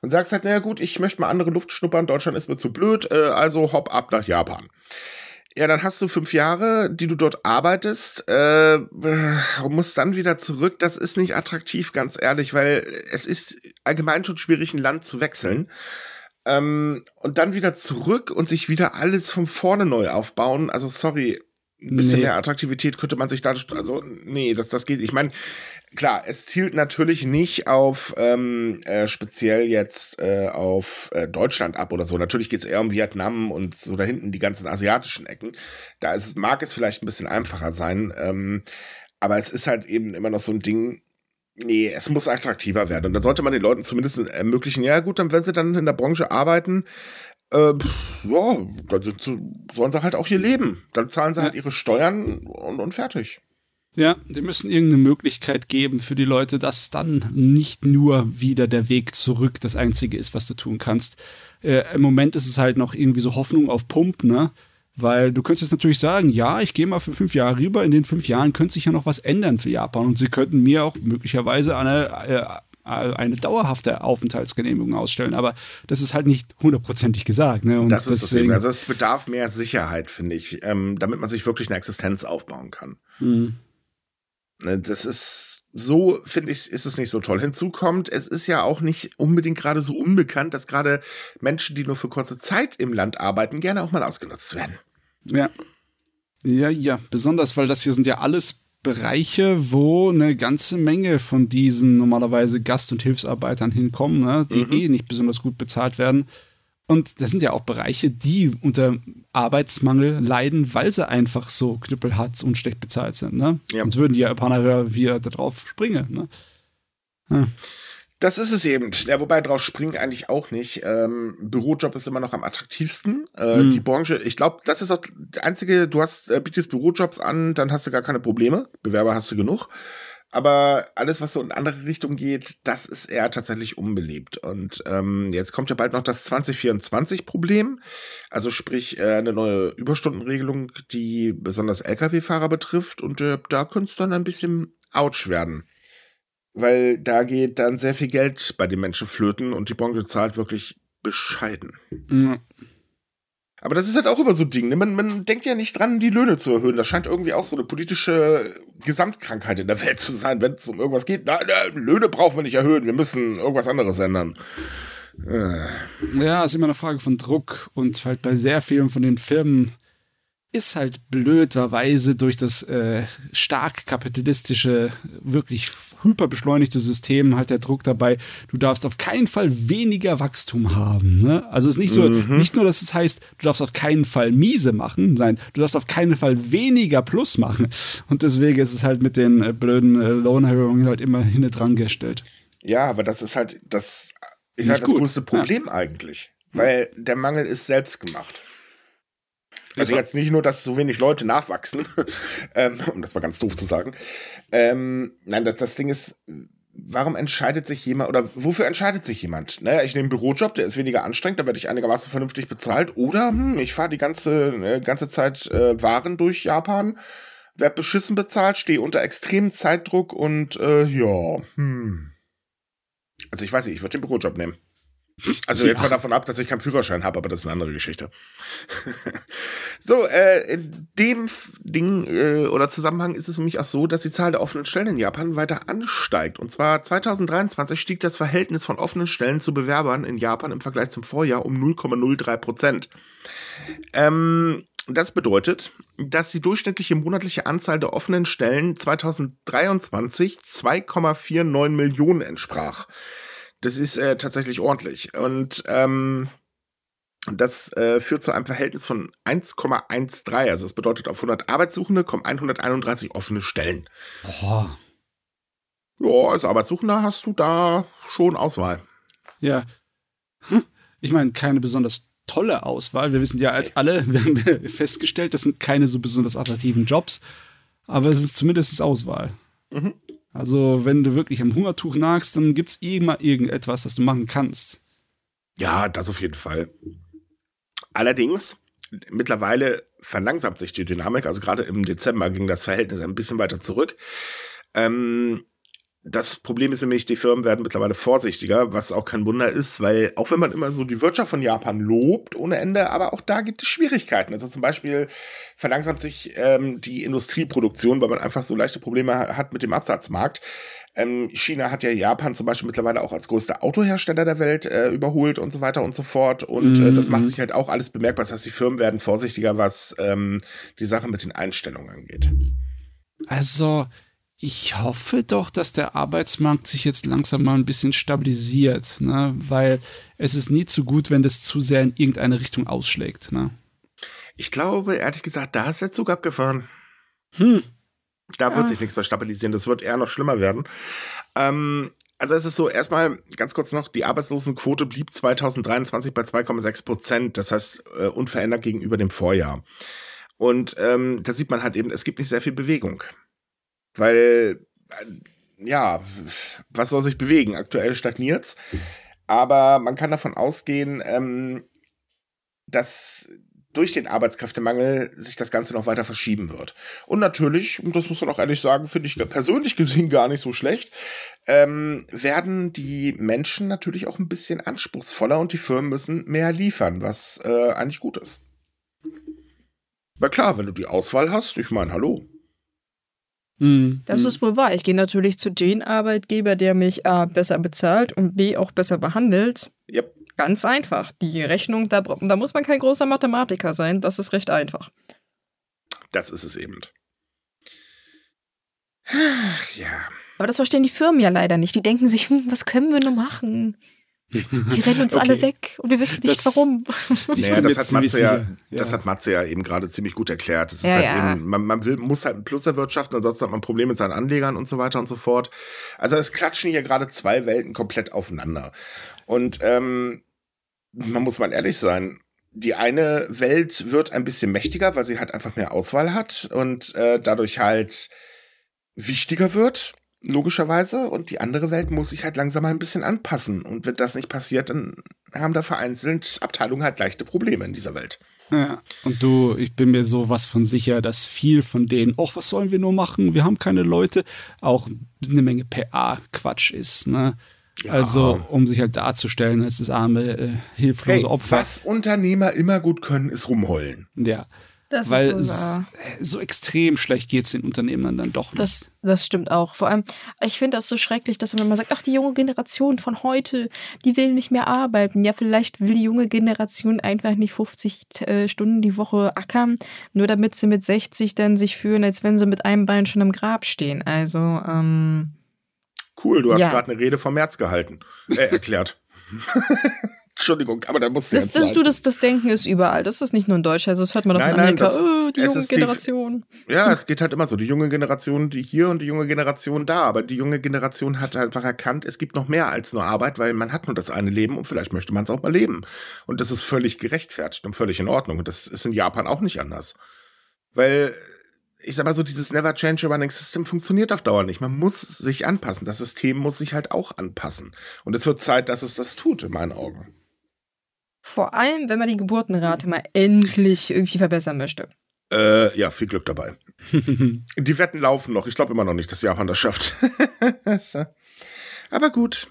und sagst halt, naja gut, ich möchte mal andere Luft schnuppern, Deutschland ist mir zu blöd, äh, also hopp ab nach Japan. Ja, dann hast du fünf Jahre, die du dort arbeitest, äh, und musst dann wieder zurück. Das ist nicht attraktiv, ganz ehrlich, weil es ist allgemein schon schwierig, ein Land zu wechseln. Ähm, und dann wieder zurück und sich wieder alles von vorne neu aufbauen. Also sorry, ein bisschen nee. mehr Attraktivität könnte man sich da, also nee, das, das geht. Ich meine, klar, es zielt natürlich nicht auf ähm, äh, speziell jetzt äh, auf äh, Deutschland ab oder so. Natürlich geht es eher um Vietnam und so da hinten die ganzen asiatischen Ecken. Da ist, mag es vielleicht ein bisschen einfacher sein. Ähm, aber es ist halt eben immer noch so ein Ding, nee, es muss attraktiver werden. Und da sollte man den Leuten zumindest ermöglichen, ja gut, dann wenn sie dann in der Branche arbeiten, äh, ja, dann sollen sie halt auch hier leben. Dann zahlen sie halt ihre Steuern und, und fertig. Ja, die müssen irgendeine Möglichkeit geben für die Leute, dass dann nicht nur wieder der Weg zurück das Einzige ist, was du tun kannst. Äh, Im Moment ist es halt noch irgendwie so Hoffnung auf Pump, ne? Weil du könntest natürlich sagen, ja, ich gehe mal für fünf Jahre rüber, in den fünf Jahren könnte sich ja noch was ändern für Japan und sie könnten mir auch möglicherweise eine, äh, eine dauerhafte Aufenthaltsgenehmigung ausstellen. Aber das ist halt nicht hundertprozentig gesagt. Ne? Und das ist deswegen, das Also es bedarf mehr Sicherheit, finde ich, ähm, damit man sich wirklich eine Existenz aufbauen kann. Mhm. Das ist so, finde ich, ist es nicht so toll. Hinzu kommt, es ist ja auch nicht unbedingt gerade so unbekannt, dass gerade Menschen, die nur für kurze Zeit im Land arbeiten, gerne auch mal ausgenutzt werden. Ja. Ja, ja, besonders, weil das hier sind ja alles Bereiche, wo eine ganze Menge von diesen normalerweise Gast- und Hilfsarbeitern hinkommen, ne, die mhm. eh nicht besonders gut bezahlt werden. Und das sind ja auch Bereiche, die unter Arbeitsmangel leiden, weil sie einfach so knüppelhart und schlecht bezahlt sind. Ne? Ja. Sonst würden die Japaner wieder darauf springen. Ne? Ja. Das ist es eben. Ja, wobei drauf springen eigentlich auch nicht. Ähm, Bürojob ist immer noch am attraktivsten. Äh, hm. Die Branche, ich glaube, das ist auch der einzige, du hast, äh, bietest Bürojobs an, dann hast du gar keine Probleme. Bewerber hast du genug. Aber alles, was so in andere Richtung geht, das ist eher tatsächlich unbeliebt. Und ähm, jetzt kommt ja bald noch das 2024-Problem. Also sprich äh, eine neue Überstundenregelung, die besonders Lkw-Fahrer betrifft. Und äh, da könnte es dann ein bisschen ouch werden weil da geht dann sehr viel Geld bei den Menschen flöten und die Branche zahlt wirklich bescheiden. Ja. Aber das ist halt auch immer so ein Ding. Ne? Man, man denkt ja nicht dran, die Löhne zu erhöhen. Das scheint irgendwie auch so eine politische Gesamtkrankheit in der Welt zu sein, wenn es um irgendwas geht. Na, na, Löhne brauchen wir nicht erhöhen, wir müssen irgendwas anderes ändern. Äh. Ja, ist immer eine Frage von Druck und halt bei sehr vielen von den Firmen ist halt blöderweise durch das äh, stark kapitalistische, wirklich hyperbeschleunigte System halt der Druck dabei, du darfst auf keinen Fall weniger Wachstum haben. Ne? Also es ist nicht so, mhm. nicht nur, dass es heißt, du darfst auf keinen Fall miese machen, nein, du darfst auf keinen Fall weniger Plus machen. Und deswegen ist es halt mit den äh, blöden äh, Lohnerhöhungen halt immer hinten dran gestellt. Ja, aber das ist halt das, ist halt das größte Problem ja. eigentlich. Weil der Mangel ist selbst gemacht. Also jetzt nicht nur, dass so wenig Leute nachwachsen, ähm, um das mal ganz doof zu sagen. Ähm, nein, das, das Ding ist, warum entscheidet sich jemand oder wofür entscheidet sich jemand? Naja, ich nehme einen Bürojob, der ist weniger anstrengend, da werde ich einigermaßen vernünftig bezahlt. Oder hm, ich fahre die ganze, äh, ganze Zeit äh, Waren durch Japan, werde beschissen bezahlt, stehe unter extremem Zeitdruck und äh, ja, hm. Also ich weiß nicht, ich würde den Bürojob nehmen. Also jetzt ja. mal davon ab, dass ich keinen Führerschein habe, aber das ist eine andere Geschichte. so, äh, in dem Ding äh, oder Zusammenhang ist es mich auch so, dass die Zahl der offenen Stellen in Japan weiter ansteigt. Und zwar 2023 stieg das Verhältnis von offenen Stellen zu Bewerbern in Japan im Vergleich zum Vorjahr um 0,03 Prozent. Ähm, das bedeutet, dass die durchschnittliche monatliche Anzahl der offenen Stellen 2023 2,49 Millionen entsprach. Das ist äh, tatsächlich ordentlich. Und ähm, das äh, führt zu einem Verhältnis von 1,13. Also das bedeutet, auf 100 Arbeitssuchende kommen 131 offene Stellen. Boah. Ja, als Arbeitssuchender hast du da schon Auswahl. Ja. Hm. Ich meine, keine besonders tolle Auswahl. Wir wissen ja als alle, wir haben festgestellt, das sind keine so besonders attraktiven Jobs. Aber es ist zumindest Auswahl. Mhm. Also, wenn du wirklich am Hungertuch nagst, dann gibt es immer irgendetwas, das du machen kannst. Ja, das auf jeden Fall. Allerdings, mittlerweile verlangsamt sich die Dynamik. Also gerade im Dezember ging das Verhältnis ein bisschen weiter zurück. Ähm, das Problem ist nämlich, die Firmen werden mittlerweile vorsichtiger, was auch kein Wunder ist, weil auch wenn man immer so die Wirtschaft von Japan lobt ohne Ende, aber auch da gibt es Schwierigkeiten. Also zum Beispiel verlangsamt sich ähm, die Industrieproduktion, weil man einfach so leichte Probleme hat mit dem Absatzmarkt. Ähm, China hat ja Japan zum Beispiel mittlerweile auch als größter Autohersteller der Welt äh, überholt und so weiter und so fort. Und äh, das macht mhm. sich halt auch alles bemerkbar. Das heißt, die Firmen werden vorsichtiger, was ähm, die Sache mit den Einstellungen angeht. Also, ich hoffe doch, dass der Arbeitsmarkt sich jetzt langsam mal ein bisschen stabilisiert, ne? weil es ist nie zu gut, wenn das zu sehr in irgendeine Richtung ausschlägt. Ne? Ich glaube, ehrlich gesagt, da ist der Zug abgefahren. Hm. Da wird sich nichts mehr stabilisieren. Das wird eher noch schlimmer werden. Ähm, also es ist so, erstmal ganz kurz noch, die Arbeitslosenquote blieb 2023 bei 2,6 Prozent. Das heißt, äh, unverändert gegenüber dem Vorjahr. Und ähm, da sieht man halt eben, es gibt nicht sehr viel Bewegung. Weil, äh, ja, was soll sich bewegen? Aktuell stagniert's. Aber man kann davon ausgehen, ähm, dass durch den Arbeitskräftemangel sich das Ganze noch weiter verschieben wird. Und natürlich, und das muss man auch ehrlich sagen, finde ich persönlich gesehen gar nicht so schlecht, ähm, werden die Menschen natürlich auch ein bisschen anspruchsvoller und die Firmen müssen mehr liefern, was äh, eigentlich gut ist. Aber klar, wenn du die Auswahl hast, ich meine, hallo. Mhm. Das ist wohl wahr. Ich gehe natürlich zu den Arbeitgeber, der mich A besser bezahlt und B auch besser behandelt. Yep. Ganz einfach. Die Rechnung, da, da muss man kein großer Mathematiker sein. Das ist recht einfach. Das ist es eben. Ja. Aber das verstehen die Firmen ja leider nicht. Die denken sich, hm, was können wir nur machen? Die rennen uns okay. alle weg und wir wissen nicht das, warum. Naja, das hat, Matze ja, ja, das hat Matze ja eben gerade ziemlich gut erklärt. Das ist ja, halt ja. Eben, man, man will, muss halt ein Plus erwirtschaften, ansonsten hat man Probleme mit seinen Anlegern und so weiter und so fort. Also es klatschen hier gerade zwei Welten komplett aufeinander. Und ähm, man muss mal ehrlich sein, die eine Welt wird ein bisschen mächtiger, weil sie halt einfach mehr Auswahl hat und äh, dadurch halt wichtiger wird logischerweise. Und die andere Welt muss sich halt langsam mal ein bisschen anpassen. Und wenn das nicht passiert, dann haben da vereinzelt Abteilungen halt leichte Probleme in dieser Welt. Ja, und du, ich bin mir sowas von sicher, dass viel von denen, ach, was sollen wir nur machen? Wir haben keine Leute, auch eine Menge PA-Quatsch ist, ne? Ja. Also, um sich halt darzustellen als das arme, äh, hilflose hey, Opfer. Was Unternehmer immer gut können, ist rumheulen. Ja. Das Weil es, so extrem schlecht geht es den Unternehmen dann doch nicht. Das, das stimmt auch. Vor allem, ich finde das so schrecklich, dass man immer sagt, ach, die junge Generation von heute, die will nicht mehr arbeiten. Ja, vielleicht will die junge Generation einfach nicht 50 äh, Stunden die Woche ackern, nur damit sie mit 60 dann sich fühlen, als wenn sie mit einem Bein schon im Grab stehen. Also, ähm, Cool, du hast ja. gerade eine Rede vom März gehalten. Äh, erklärt. Entschuldigung, aber da musst du das, das, du, das, das Denken ist überall. Das ist nicht nur in Deutschland. Also das hört man doch in Amerika. Nein, das, oh, die junge Generation. Die, ja, es geht halt immer so. Die junge Generation, die hier und die junge Generation da. Aber die junge Generation hat einfach erkannt, es gibt noch mehr als nur Arbeit, weil man hat nur das eine Leben und vielleicht möchte man es auch mal leben. Und das ist völlig gerechtfertigt und völlig in Ordnung. Und das ist in Japan auch nicht anders. Weil ich sag mal so, dieses Never Change a Running System funktioniert auf Dauer nicht. Man muss sich anpassen. Das System muss sich halt auch anpassen. Und es wird Zeit, dass es das tut, in meinen Augen. Vor allem, wenn man die Geburtenrate mal endlich irgendwie verbessern möchte. Äh, ja, viel Glück dabei. die Wetten laufen noch. Ich glaube immer noch nicht, dass Japan das schafft. Aber gut,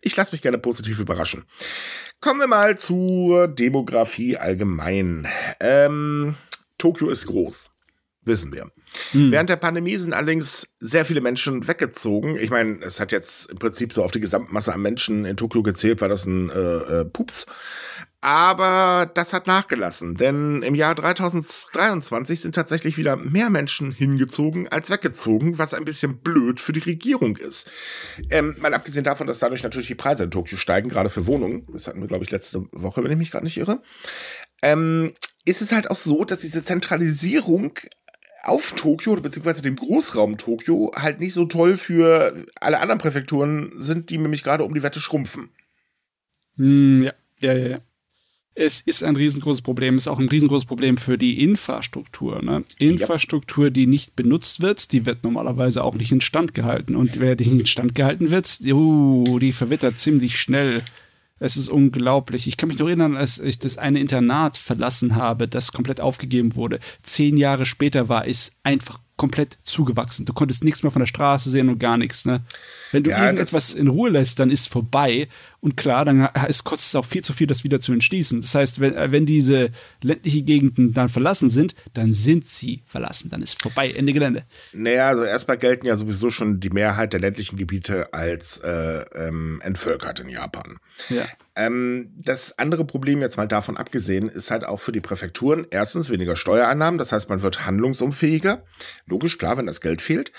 ich lasse mich gerne positiv überraschen. Kommen wir mal zur Demografie allgemein. Ähm, Tokio ist groß wissen wir. Hm. Während der Pandemie sind allerdings sehr viele Menschen weggezogen. Ich meine, es hat jetzt im Prinzip so auf die Gesamtmasse an Menschen in Tokio gezählt, war das ein äh, äh, Pups. Aber das hat nachgelassen, denn im Jahr 2023 sind tatsächlich wieder mehr Menschen hingezogen als weggezogen, was ein bisschen blöd für die Regierung ist. Ähm, mal abgesehen davon, dass dadurch natürlich die Preise in Tokio steigen, gerade für Wohnungen. Das hatten wir, glaube ich, letzte Woche, wenn ich mich gerade nicht irre. Ähm, ist es halt auch so, dass diese Zentralisierung auf Tokio beziehungsweise dem Großraum Tokio halt nicht so toll für alle anderen Präfekturen sind, die nämlich gerade um die Wette schrumpfen. Hm, ja, ja, ja, ja. Es ist ein riesengroßes Problem. Es ist auch ein riesengroßes Problem für die Infrastruktur. Ne? Infrastruktur, die nicht benutzt wird, die wird normalerweise auch nicht instand gehalten. Und wer die nicht instand gehalten wird, uh, die verwittert ziemlich schnell. Es ist unglaublich. Ich kann mich noch erinnern, als ich das eine Internat verlassen habe, das komplett aufgegeben wurde. Zehn Jahre später war es einfach komplett zugewachsen. Du konntest nichts mehr von der Straße sehen und gar nichts. Ne? Wenn du Ja, irgendetwas in Ruhe lässt, dann ist vorbei. Und klar, dann es kostet es auch viel zu viel, das wieder zu entschließen. Das heißt, wenn, äh, wenn diese ländlichen Gegenden dann verlassen sind, dann sind sie verlassen. Dann ist vorbei, Ende Gelände. Naja, also erstmal gelten ja sowieso schon die Mehrheit der ländlichen Gebiete als äh, ähm, entvölkert in Japan. Ja. Ähm, das andere Problem, jetzt mal davon abgesehen, ist halt auch für die Präfekturen erstens weniger Steuereinnahmen, das heißt, man wird handlungsunfähiger. Logisch, klar, wenn das Geld fehlt.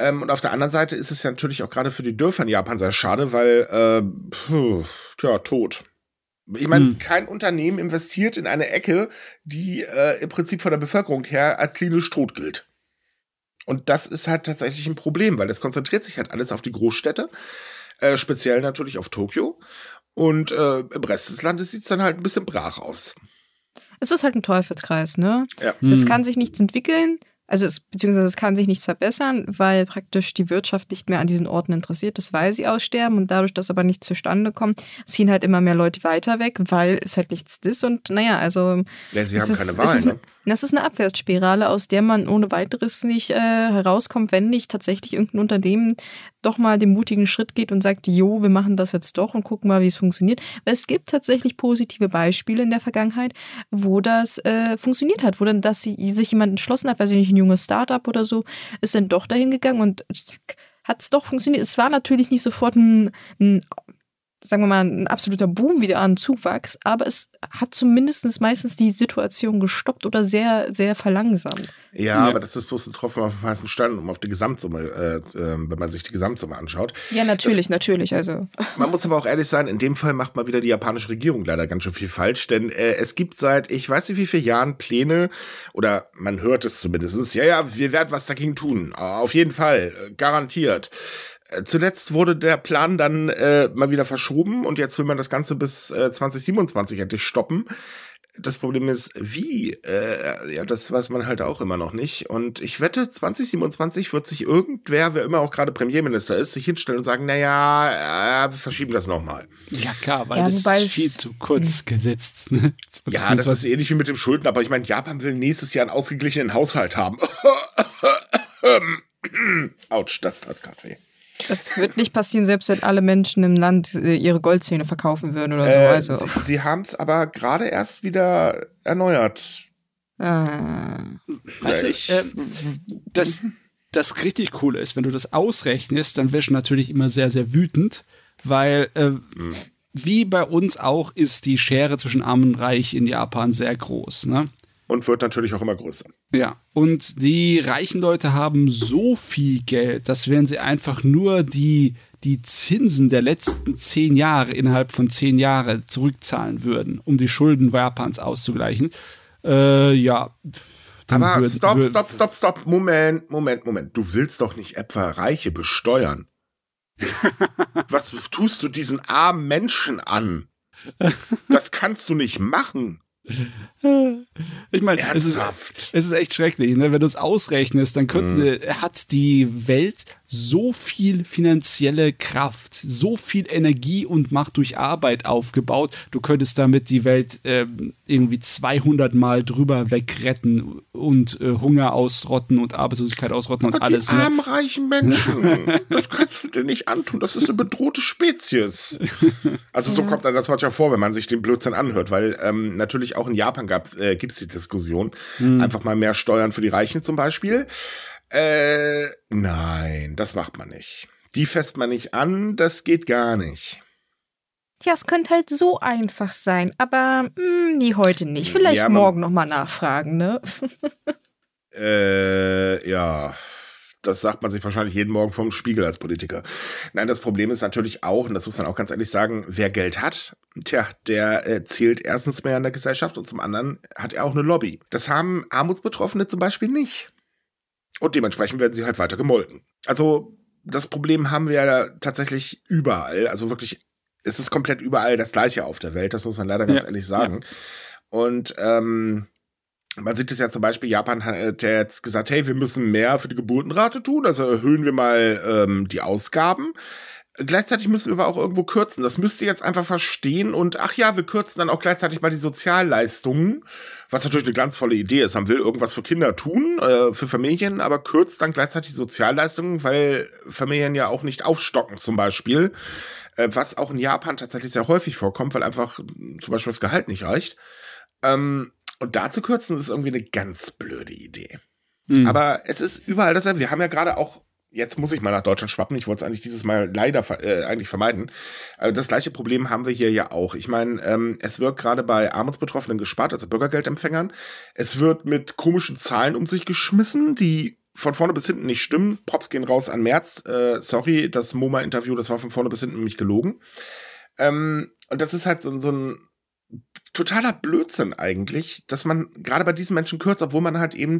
Ähm, und auf der anderen Seite ist es ja natürlich auch gerade für die Dörfer in Japan sehr schade, weil, äh, puh, tja, tot. Ich meine, Hm. kein Unternehmen investiert in eine Ecke, die äh, im Prinzip von der Bevölkerung her als klinisch tot gilt. Und das ist halt tatsächlich ein Problem, weil es konzentriert sich halt alles auf die Großstädte, äh, speziell natürlich auf Tokio. Und äh, im Rest des Landes sieht es dann halt ein bisschen brach aus. Es ist halt ein Teufelskreis, ne? Ja. Es Hm. kann sich nichts entwickeln, also es, beziehungsweise es kann sich nichts verbessern, weil praktisch die Wirtschaft nicht mehr an diesen Orten interessiert ist, weil sie aussterben und dadurch, dass aber nichts zustande kommt, ziehen halt immer mehr Leute weiter weg, weil es halt nichts ist und naja, also Ja, sie haben ist, keine Wahl, ne? Das ist eine Abwärtsspirale, aus der man ohne weiteres nicht äh, herauskommt, wenn nicht tatsächlich irgendein Unternehmen doch mal den mutigen Schritt geht und sagt, jo, wir machen das jetzt doch und gucken mal, wie es funktioniert. Weil es gibt tatsächlich positive Beispiele in der Vergangenheit, wo das äh, funktioniert hat, wo dann dass sie, sich jemand entschlossen hat, weiß ich nicht, ein junges Startup oder so, ist dann doch dahin gegangen und zack, hat es doch funktioniert. Es war natürlich nicht sofort ein, ein sagen wir mal, ein absoluter Boom wieder an Zuwachs, aber es hat zumindest meistens die Situation gestoppt oder sehr, sehr verlangsamt. Ja, Ja. aber das ist bloß ein Tropfen auf den heißen Stein, um auf die Gesamtsumme, äh, äh, wenn man sich die Gesamtsumme anschaut. Ja, natürlich, natürlich. Also, Man muss aber auch ehrlich sein, in dem Fall macht mal wieder die japanische Regierung leider ganz schön viel falsch, denn äh, es gibt seit ich weiß nicht wie vielen Jahren Pläne, oder man hört es zumindest, ja, ja, wir werden was dagegen tun. Auf jeden Fall, äh, garantiert. Äh, Zuletzt wurde der Plan dann äh, mal wieder verschoben und jetzt will man das Ganze bis äh, 2027 endlich stoppen. Das Problem ist, wie? Äh, ja, das weiß man halt auch immer noch nicht. Und ich wette, 2027 wird sich irgendwer, wer immer auch gerade Premierminister ist, sich hinstellen und sagen, naja, äh, wir verschieben das nochmal. Ja, klar, weil Ja, das ist es- viel zu kurz gesetzt. Ne? Ja, das ist ähnlich wie mit dem Schulden, aber ich meine, Japan will nächstes Jahr einen ausgeglichenen Haushalt haben. Autsch, das hat gerade weh. Das wird nicht passieren, selbst wenn alle Menschen im Land äh, ihre Goldzähne verkaufen würden oder so. Äh, also, Sie, sie haben es aber gerade erst wieder erneuert. ah. Weißt du, ich- ähm, das, das richtig cool ist, wenn du das ausrechnest, dann wirst du natürlich immer sehr, sehr wütend, weil äh, wie bei uns auch ist die Schere zwischen Arm und Reich in Japan sehr groß. Ne? Und wird natürlich auch immer größer. Ja, und die reichen Leute haben so viel Geld, dass wenn sie einfach nur die, die Zinsen der letzten zehn Jahre innerhalb von zehn Jahren zurückzahlen würden, um die Schulden Japans auszugleichen, äh, ja. Aber würd- stopp, würd- stopp, stopp, stopp. Moment, Moment, Moment. Du willst doch nicht etwa Reiche besteuern. Was tust du diesen armen Menschen an? Das kannst du nicht machen. Ich meine, es ist, es ist echt schrecklich. Ne? Wenn du es ausrechnest, dann könnte, hat die Welt so viel finanzielle Kraft, so viel Energie und Macht durch Arbeit aufgebaut. Du könntest damit die Welt ähm, irgendwie 200 Mal drüber wegretten und äh, Hunger ausrotten und Arbeitslosigkeit ausrotten und Aber alles. die Ne? armen, reichen Menschen. das kannst du dir nicht antun. Das ist eine bedrohte Spezies. Also so kommt dann das manchmal vor, wenn man sich den Blödsinn anhört, weil ähm, natürlich auch in Japan äh, gibt es die Diskussion, einfach mal mehr Steuern für die Reichen zum Beispiel. Äh, nein, das macht man nicht. Die fässt man nicht an, das geht gar nicht. Ja, es könnte halt so einfach sein, aber mh, nee, heute nicht. Vielleicht Ja, morgen nochmal nachfragen, ne? Äh, ja. Das sagt man sich wahrscheinlich jeden Morgen vom Spiegel als Politiker. Nein, das Problem ist natürlich auch, und das muss man auch ganz ehrlich sagen, wer Geld hat, tja, der äh, zählt erstens mehr in der Gesellschaft und zum anderen hat er auch eine Lobby. Das haben Armutsbetroffene zum Beispiel nicht. Und dementsprechend werden sie halt weiter gemolken. Also, das Problem haben wir ja tatsächlich überall. Also wirklich, es ist komplett überall das Gleiche auf der Welt, das muss man leider ganz Ja, ehrlich sagen. Und ähm, man sieht es ja zum Beispiel, Japan hat ja jetzt gesagt, hey, wir müssen mehr für die Geburtenrate tun, also erhöhen wir mal ähm, die Ausgaben. Gleichzeitig müssen wir aber auch irgendwo kürzen. Das müsst ihr jetzt einfach verstehen. Und ach ja, wir kürzen dann auch gleichzeitig mal die Sozialleistungen, was natürlich eine glanzvolle Idee ist. Man will irgendwas für Kinder tun, äh, für Familien, aber kürzt dann gleichzeitig die Sozialleistungen, weil Familien ja auch nicht aufstocken zum Beispiel. Äh, was auch in Japan tatsächlich sehr häufig vorkommt, weil einfach zum Beispiel das Gehalt nicht reicht. Ähm, und da zu kürzen ist irgendwie eine ganz blöde Idee. Mhm. Aber es ist überall dasselbe. Wir haben ja gerade auch jetzt muss ich mal nach Deutschland schwappen. Ich wollte es eigentlich dieses Mal leider äh, eigentlich vermeiden. Also das gleiche Problem haben wir hier ja auch. Ich meine, ähm, es wird gerade bei Armutsbetroffenen gespart, also Bürgergeldempfängern. Es wird mit komischen Zahlen um sich geschmissen, die von vorne bis hinten nicht stimmen. Props gehen raus an März. Äh, sorry, das MoMA-Interview, das war von vorne bis hinten nämlich gelogen. Ähm, und das ist halt so, so ein totaler Blödsinn eigentlich, dass man gerade bei diesen Menschen kürzt, obwohl man halt eben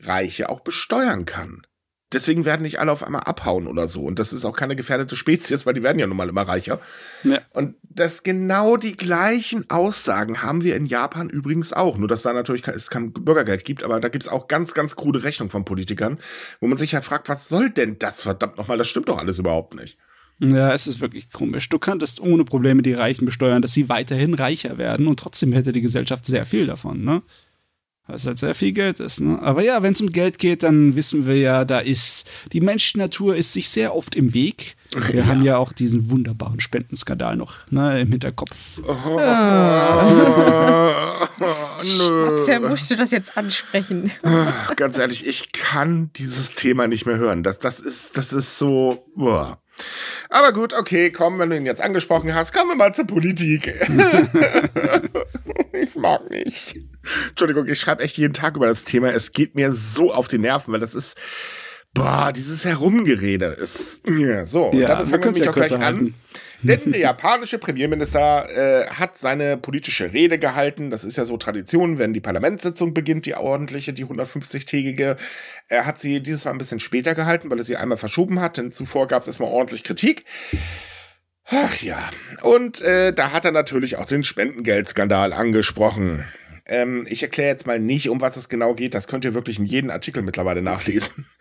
Reiche auch besteuern kann deswegen werden nicht alle auf einmal abhauen oder so. Und das ist auch keine gefährdete Spezies, weil die werden ja nun mal immer reicher. Ja. Und das genau die gleichen Aussagen haben wir in Japan übrigens auch. Nur, dass da natürlich es kein Bürgergeld gibt, aber da gibt es auch ganz, ganz krude Rechnungen von Politikern, wo man sich halt fragt, was soll denn das verdammt nochmal? Das stimmt doch alles überhaupt nicht. Ja, es ist wirklich komisch. Du könntest ohne Probleme die Reichen besteuern, dass sie weiterhin reicher werden und trotzdem hätte die Gesellschaft sehr viel davon, ne? Was halt sehr viel Geld ist. Ne? Aber ja, wenn es um Geld geht, dann wissen wir ja, da ist die Menschennatur ist sich sehr oft im Weg. Wir ja. haben ja auch diesen wunderbaren Spendenskandal noch ne, im Hinterkopf. Oh, oh, Schmatzer, musst du das jetzt ansprechen? Ganz ehrlich, ich kann dieses Thema nicht mehr hören. Das, das, ist, das ist so. Boah. Aber gut, okay, komm, wenn du ihn jetzt angesprochen hast, kommen wir mal zur Politik. ich mag nicht. Entschuldigung, ich schreibe echt jeden Tag über das Thema. Es geht mir so auf die Nerven, weil das ist, boah, dieses Herumgerede ist, ja, so. Ja, damit fangen wir mich ja auch gleich halten. an. Denn der japanische Premierminister äh, hat seine politische Rede gehalten. Das ist ja so Tradition, wenn die Parlamentssitzung beginnt, die ordentliche, die 150-tägige. Er hat sie dieses Mal ein bisschen später gehalten, weil er sie einmal verschoben hat, denn zuvor gab es erstmal ordentlich Kritik. Ach ja, und äh, da hat er natürlich auch den Spendengeldskandal angesprochen. Ähm, ich erkläre jetzt mal nicht, um was es genau geht. Das könnt ihr wirklich in jedem Artikel mittlerweile nachlesen.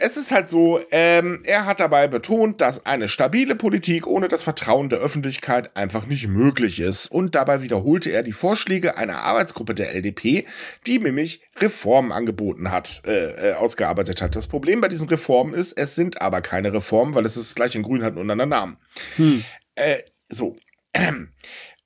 Es ist halt so, ähm, er hat dabei betont, dass eine stabile Politik ohne das Vertrauen der Öffentlichkeit einfach nicht möglich ist. Und dabei wiederholte er die Vorschläge einer Arbeitsgruppe der LDP, die nämlich Reformen angeboten hat, äh, äh, ausgearbeitet hat. Das Problem bei diesen Reformen ist, es sind aber keine Reformen, weil es ist gleich in Grün hat einen Namen. Hm. Äh, so.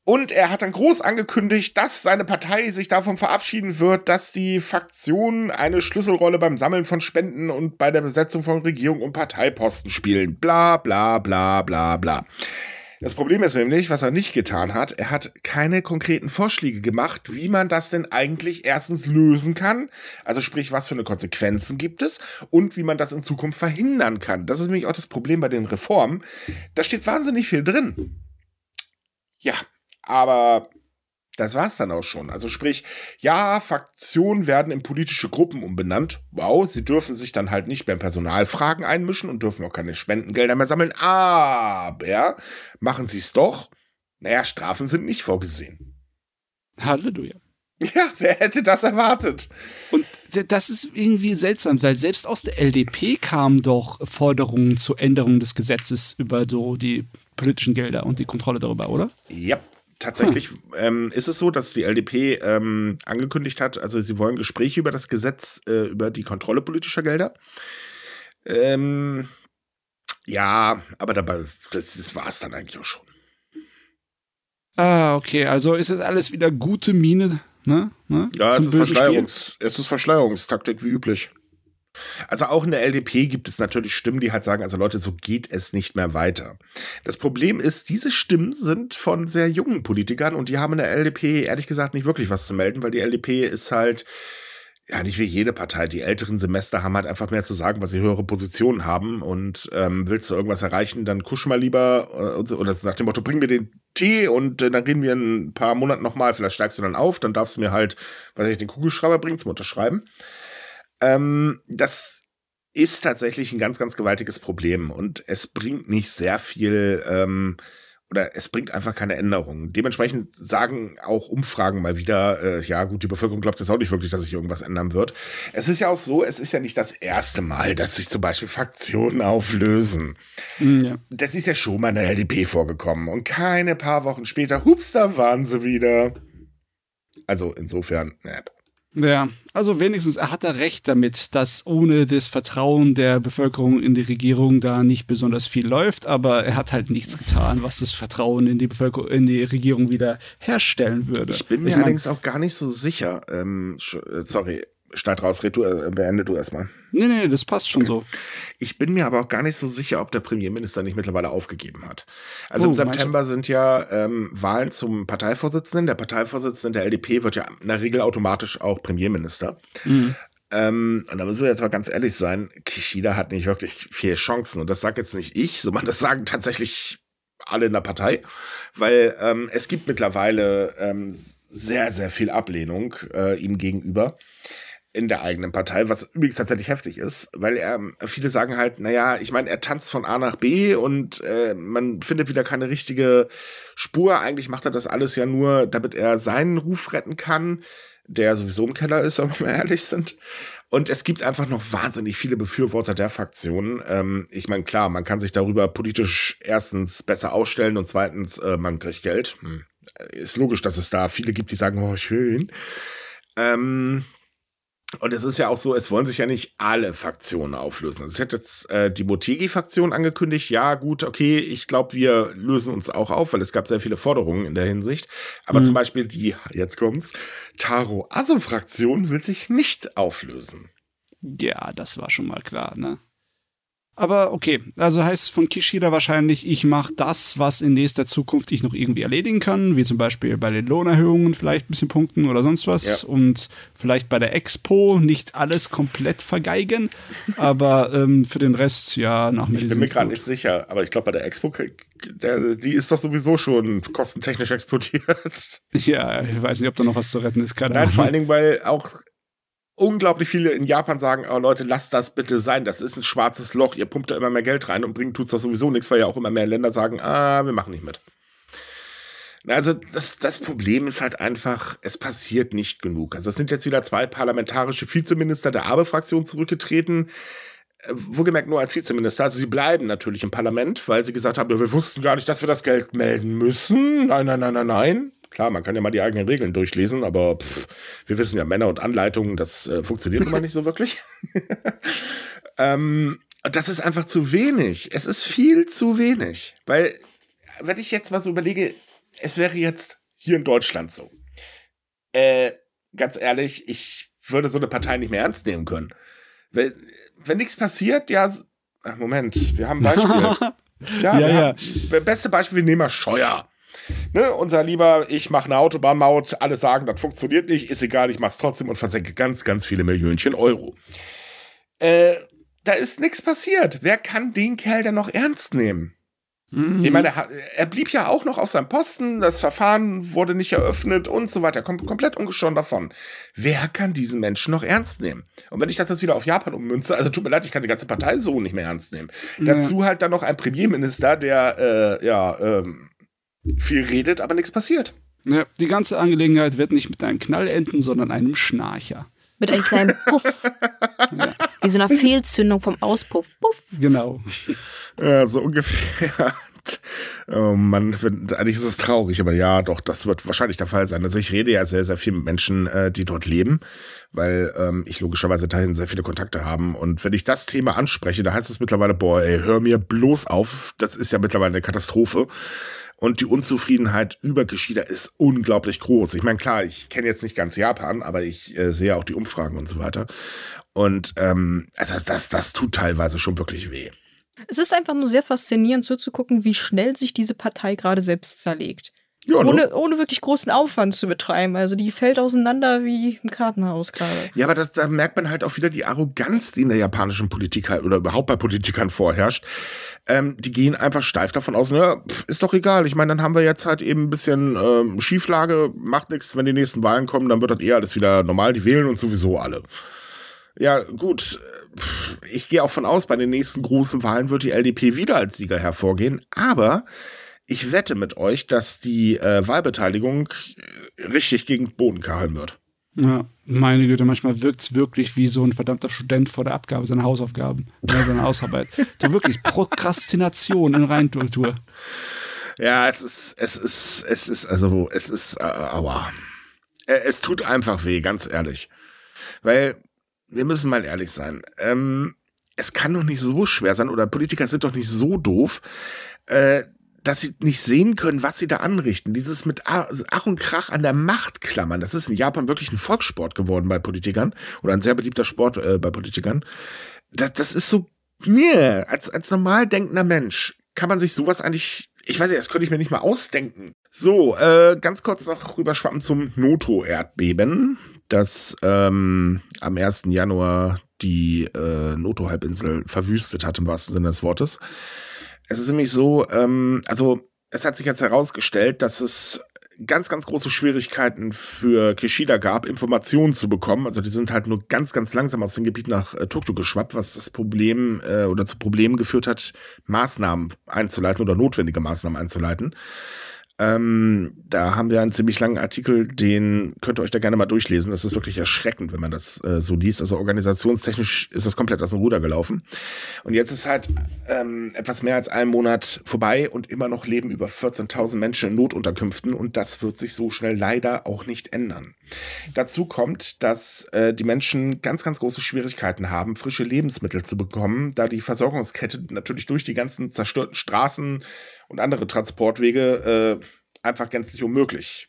Und er hat dann groß angekündigt, dass seine Partei sich davon verabschieden wird, dass die Fraktionen eine Schlüsselrolle beim Sammeln von Spenden und bei der Besetzung von Regierung und Parteiposten spielen. Bla bla bla bla bla. Das Problem ist nämlich, was er nicht getan hat, er hat keine konkreten Vorschläge gemacht, wie man das denn eigentlich erstens lösen kann, also sprich, was für eine Konsequenzen gibt es und wie man das in Zukunft verhindern kann. Das ist nämlich auch das Problem bei den Reformen. Da steht wahnsinnig viel drin. Ja, aber das war's dann auch schon. Also sprich, ja, Fraktionen werden in politische Gruppen umbenannt. Wow, sie dürfen sich dann halt nicht mehr in Personalfragen einmischen und dürfen auch keine Spendengelder mehr sammeln. Aber machen sie es doch. Naja, Strafen sind nicht vorgesehen. Halleluja. Ja, wer hätte das erwartet? Und das ist irgendwie seltsam, weil selbst aus der LDP kamen doch Forderungen zur Änderung des Gesetzes über so die politischen Gelder und die Kontrolle darüber, oder? Ja, tatsächlich hm. ähm, ist es so, dass die LDP ähm, angekündigt hat, also sie wollen Gespräche über das Gesetz, äh, über die Kontrolle politischer Gelder. Ähm, ja, aber dabei, das, das war es dann eigentlich auch schon. Ah, okay, also ist es alles wieder gute Miene, ne? ne? Ja, es ist, Verschleierungs, es ist Verschleierungstaktik wie üblich. Also auch in der LDP gibt es natürlich Stimmen, die halt sagen, also Leute, so geht es nicht mehr weiter. Das Problem ist, diese Stimmen sind von sehr jungen Politikern und die haben in der LDP ehrlich gesagt nicht wirklich was zu melden, weil die LDP ist halt ja, nicht wie jede Partei. Die älteren Semester haben halt einfach mehr zu sagen, weil sie höhere Positionen haben. Und ähm, willst du irgendwas erreichen, dann kusch mal lieber. Äh, oder nach dem Motto, bring mir den Tee und äh, dann reden wir in ein paar Monaten nochmal. Vielleicht steigst du dann auf, dann darfst du mir halt, weiß ich, den Kugelschreiber bringen zum Unterschreiben. Ähm, das ist tatsächlich ein ganz, ganz gewaltiges Problem und es bringt nicht sehr viel. Ähm, oder es bringt einfach keine Änderungen. Dementsprechend sagen auch Umfragen mal wieder, äh, ja gut, die Bevölkerung glaubt jetzt auch nicht wirklich, dass sich irgendwas ändern wird. Es ist ja auch so, es ist ja nicht das erste Mal, dass sich zum Beispiel Fraktionen auflösen. Mhm, ja. Das ist ja schon mal in der LDP vorgekommen und keine paar Wochen später, hups, da waren sie wieder. Also insofern, ne. Ja, also wenigstens er hat er recht damit, dass ohne das Vertrauen der Bevölkerung in die Regierung da nicht besonders viel läuft, aber er hat halt nichts getan, was das Vertrauen in die Bevölkerung, in die Regierung wieder herstellen würde. Ich bin mir ich mein, allerdings auch gar nicht so sicher. Ähm, äh, sorry, schneid raus, red du, äh, beende du erstmal. Nee, nee, das passt schon okay. so. Ich bin mir aber auch gar nicht so sicher, ob der Premierminister nicht mittlerweile aufgegeben hat. Also oh, im September sind ja ähm, Wahlen zum Parteivorsitzenden. Der Parteivorsitzende der LDP wird ja in der Regel automatisch auch Premierminister. Mhm. Ähm, und da müssen wir jetzt mal ganz ehrlich sein, Kishida hat nicht wirklich viele Chancen. Und das sagt jetzt nicht ich, sondern das sagen tatsächlich alle in der Partei, weil ähm, es gibt mittlerweile ähm, sehr, sehr viel Ablehnung äh, ihm gegenüber in der eigenen Partei, was übrigens tatsächlich heftig ist, weil er, viele sagen halt, naja, ich meine, er tanzt von A nach B und äh, man findet wieder keine richtige Spur. Eigentlich macht er das alles ja nur, damit er seinen Ruf retten kann, der sowieso im Keller ist, wenn wir ehrlich sind. Und es gibt einfach noch wahnsinnig viele Befürworter der Fraktion. Ähm, ich meine, klar, man kann sich darüber politisch erstens besser ausstellen und zweitens, äh, man kriegt Geld. Hm. Ist logisch, dass es da viele gibt, die sagen, oh, schön. Ähm, und es ist ja auch so, es wollen sich ja nicht alle Fraktionen auflösen. Also es hat jetzt äh, die Motegi-Fraktion angekündigt, ja gut, okay, ich glaube, wir lösen uns auch auf, weil es gab sehr viele Forderungen in der Hinsicht. Aber mhm. zum Beispiel die, jetzt kommt's, Taro Aso-Fraktion will sich nicht auflösen. Ja, das war schon mal klar, ne? Aber okay, also heißt von Kishida wahrscheinlich, ich mache das, was in nächster Zukunft ich noch irgendwie erledigen kann, wie zum Beispiel bei den Lohnerhöhungen vielleicht ein bisschen punkten oder sonst was ja. und vielleicht bei der Expo nicht alles komplett vergeigen, aber ähm, für den Rest ja nach mir. Ich bin mir gerade nicht sicher, aber ich glaube bei der Expo, der, die ist doch sowieso schon kostentechnisch explodiert. Ja, ich weiß nicht, ob da noch was zu retten ist. Keine Nein, Ahnung. vor allen Dingen, weil auch unglaublich viele in Japan sagen, oh Leute, lasst das bitte sein, das ist ein schwarzes Loch, ihr pumpt da immer mehr Geld rein und bringt tut's doch sowieso nichts, weil ja auch immer mehr Länder sagen, ah, wir machen nicht mit. Also das, das Problem ist halt einfach, es passiert nicht genug. Also es sind jetzt wieder zwei parlamentarische Vizeminister der Abe-Fraktion zurückgetreten. Äh, wohlgemerkt nur als Vizeminister. Also sie bleiben natürlich im Parlament, weil sie gesagt haben, wir wussten gar nicht, dass wir das Geld melden müssen. Nein, nein, nein, nein, nein. Klar, man kann ja mal die eigenen Regeln durchlesen, aber pff, wir wissen ja, Männer und Anleitungen, das äh, funktioniert immer nicht so wirklich. ähm, das ist einfach zu wenig. Es ist viel zu wenig. Weil, wenn ich jetzt mal so überlege, es wäre jetzt hier in Deutschland so. Äh, ganz ehrlich, ich würde so eine Partei nicht mehr ernst nehmen können. Wenn, wenn nichts passiert, ja, ach, Moment, wir haben ein Beispiel. ja, ja, ja. Haben, beste Beispiel, wir nehmen mal Scheuer. Ne, unser lieber, ich mache eine Autobahnmaut, alle sagen, das funktioniert nicht, ist egal, ich mach's trotzdem und versenke ganz, ganz viele Millionchen Euro. Äh, da ist nichts passiert. Wer kann den Kerl denn noch ernst nehmen? Mhm. Ich meine, er, er, blieb ja auch noch auf seinem Posten, das Verfahren wurde nicht eröffnet und so weiter, kommt komplett ungeschoren davon. Wer kann diesen Menschen noch ernst nehmen? Und wenn ich das jetzt wieder auf Japan ummünze, also tut mir leid, ich kann die ganze Partei so nicht mehr ernst nehmen. Ja. Dazu halt dann noch ein Premierminister, der, äh, ja, ähm, viel redet, aber nichts passiert. Ja, die ganze Angelegenheit wird nicht mit einem Knall enden, sondern einem Schnarcher. Mit einem kleinen Puff. ja. Wie so einer Fehlzündung vom Auspuff. Puff. Genau. Ja, so ungefähr. Oh Mann, eigentlich ist es traurig, aber ja, doch, das wird wahrscheinlich der Fall sein. Also ich rede ja sehr, sehr viel mit Menschen, äh, die dort leben, weil ähm, ich logischerweise dahin sehr viele Kontakte haben. Und wenn ich das Thema anspreche, da heißt es mittlerweile, boah, ey, hör mir bloß auf, das ist ja mittlerweile eine Katastrophe. Und die Unzufriedenheit über Geschieder ist unglaublich groß. Ich meine, klar, ich kenne jetzt nicht ganz Japan, aber ich äh, sehe auch die Umfragen und so weiter. Und ähm, also das, das tut teilweise schon wirklich weh. Es ist einfach nur sehr faszinierend zuzugucken, wie schnell sich diese Partei gerade selbst zerlegt. Ja, ne? ohne, ohne wirklich großen Aufwand zu betreiben. Also die fällt auseinander wie ein Kartenhaus gerade. Ja, aber das, da merkt man halt auch wieder die Arroganz, die in der japanischen Politik halt oder überhaupt bei Politikern vorherrscht. Ähm, die gehen einfach steif davon aus, ja, pff, ist doch egal. Ich meine, dann haben wir jetzt halt eben ein bisschen ähm, Schieflage, macht nichts, wenn die nächsten Wahlen kommen, dann wird das eher alles wieder normal, die wählen uns sowieso alle. Ja, gut. Ich gehe auch von aus, bei den nächsten großen Wahlen wird die LDP wieder als Sieger hervorgehen. Aber Ich wette mit euch, dass die äh, Wahlbeteiligung äh, richtig gegen Boden kageln wird. Ja, meine Güte, manchmal wirkt es wirklich wie so ein verdammter Student vor der Abgabe seiner Hausaufgaben, oder seiner Hausarbeit. so wirklich Prokrastination in Reinkultur. Ja, es ist, es ist, es ist, also, es ist, äh, aber äh, es tut einfach weh, ganz ehrlich. Weil, wir müssen mal ehrlich sein, ähm, es kann doch nicht so schwer sein, oder Politiker sind doch nicht so doof, äh, dass sie nicht sehen können, was sie da anrichten. Dieses mit Ach und Krach an der Macht klammern, das ist in Japan wirklich ein Volkssport geworden bei Politikern oder ein sehr beliebter Sport äh, bei Politikern. Das, das ist so, mir, als, als normal denkender Mensch kann man sich sowas eigentlich, ich weiß nicht, das könnte ich mir nicht mal ausdenken. So, äh, ganz kurz noch rüberschwappen zum Noto-Erdbeben, das ähm, am 1. Januar die äh, Noto-Halbinsel verwüstet hat, im wahrsten Sinne des Wortes. Es ist nämlich so, ähm, also es hat sich jetzt herausgestellt, dass es ganz, ganz große Schwierigkeiten für Kishida gab, Informationen zu bekommen. Also die sind halt nur ganz, ganz langsam aus dem Gebiet nach äh, Tokio geschwappt, was das Problem äh, oder zu Problemen geführt hat, Maßnahmen einzuleiten oder notwendige Maßnahmen einzuleiten. Ähm, da haben wir einen ziemlich langen Artikel, den könnt ihr euch da gerne mal durchlesen. Das ist wirklich erschreckend, wenn man das äh, so liest. Also organisationstechnisch ist das komplett aus dem Ruder gelaufen. Und jetzt ist halt ähm, etwas mehr als ein Monat vorbei und immer noch leben über 14.000 Menschen in Notunterkünften und das wird sich so schnell leider auch nicht ändern. Dazu kommt, dass äh, die Menschen ganz, ganz große Schwierigkeiten haben, frische Lebensmittel zu bekommen, da die Versorgungskette natürlich durch die ganzen zerstörten Straßen und andere Transportwege äh, einfach gänzlich unmöglich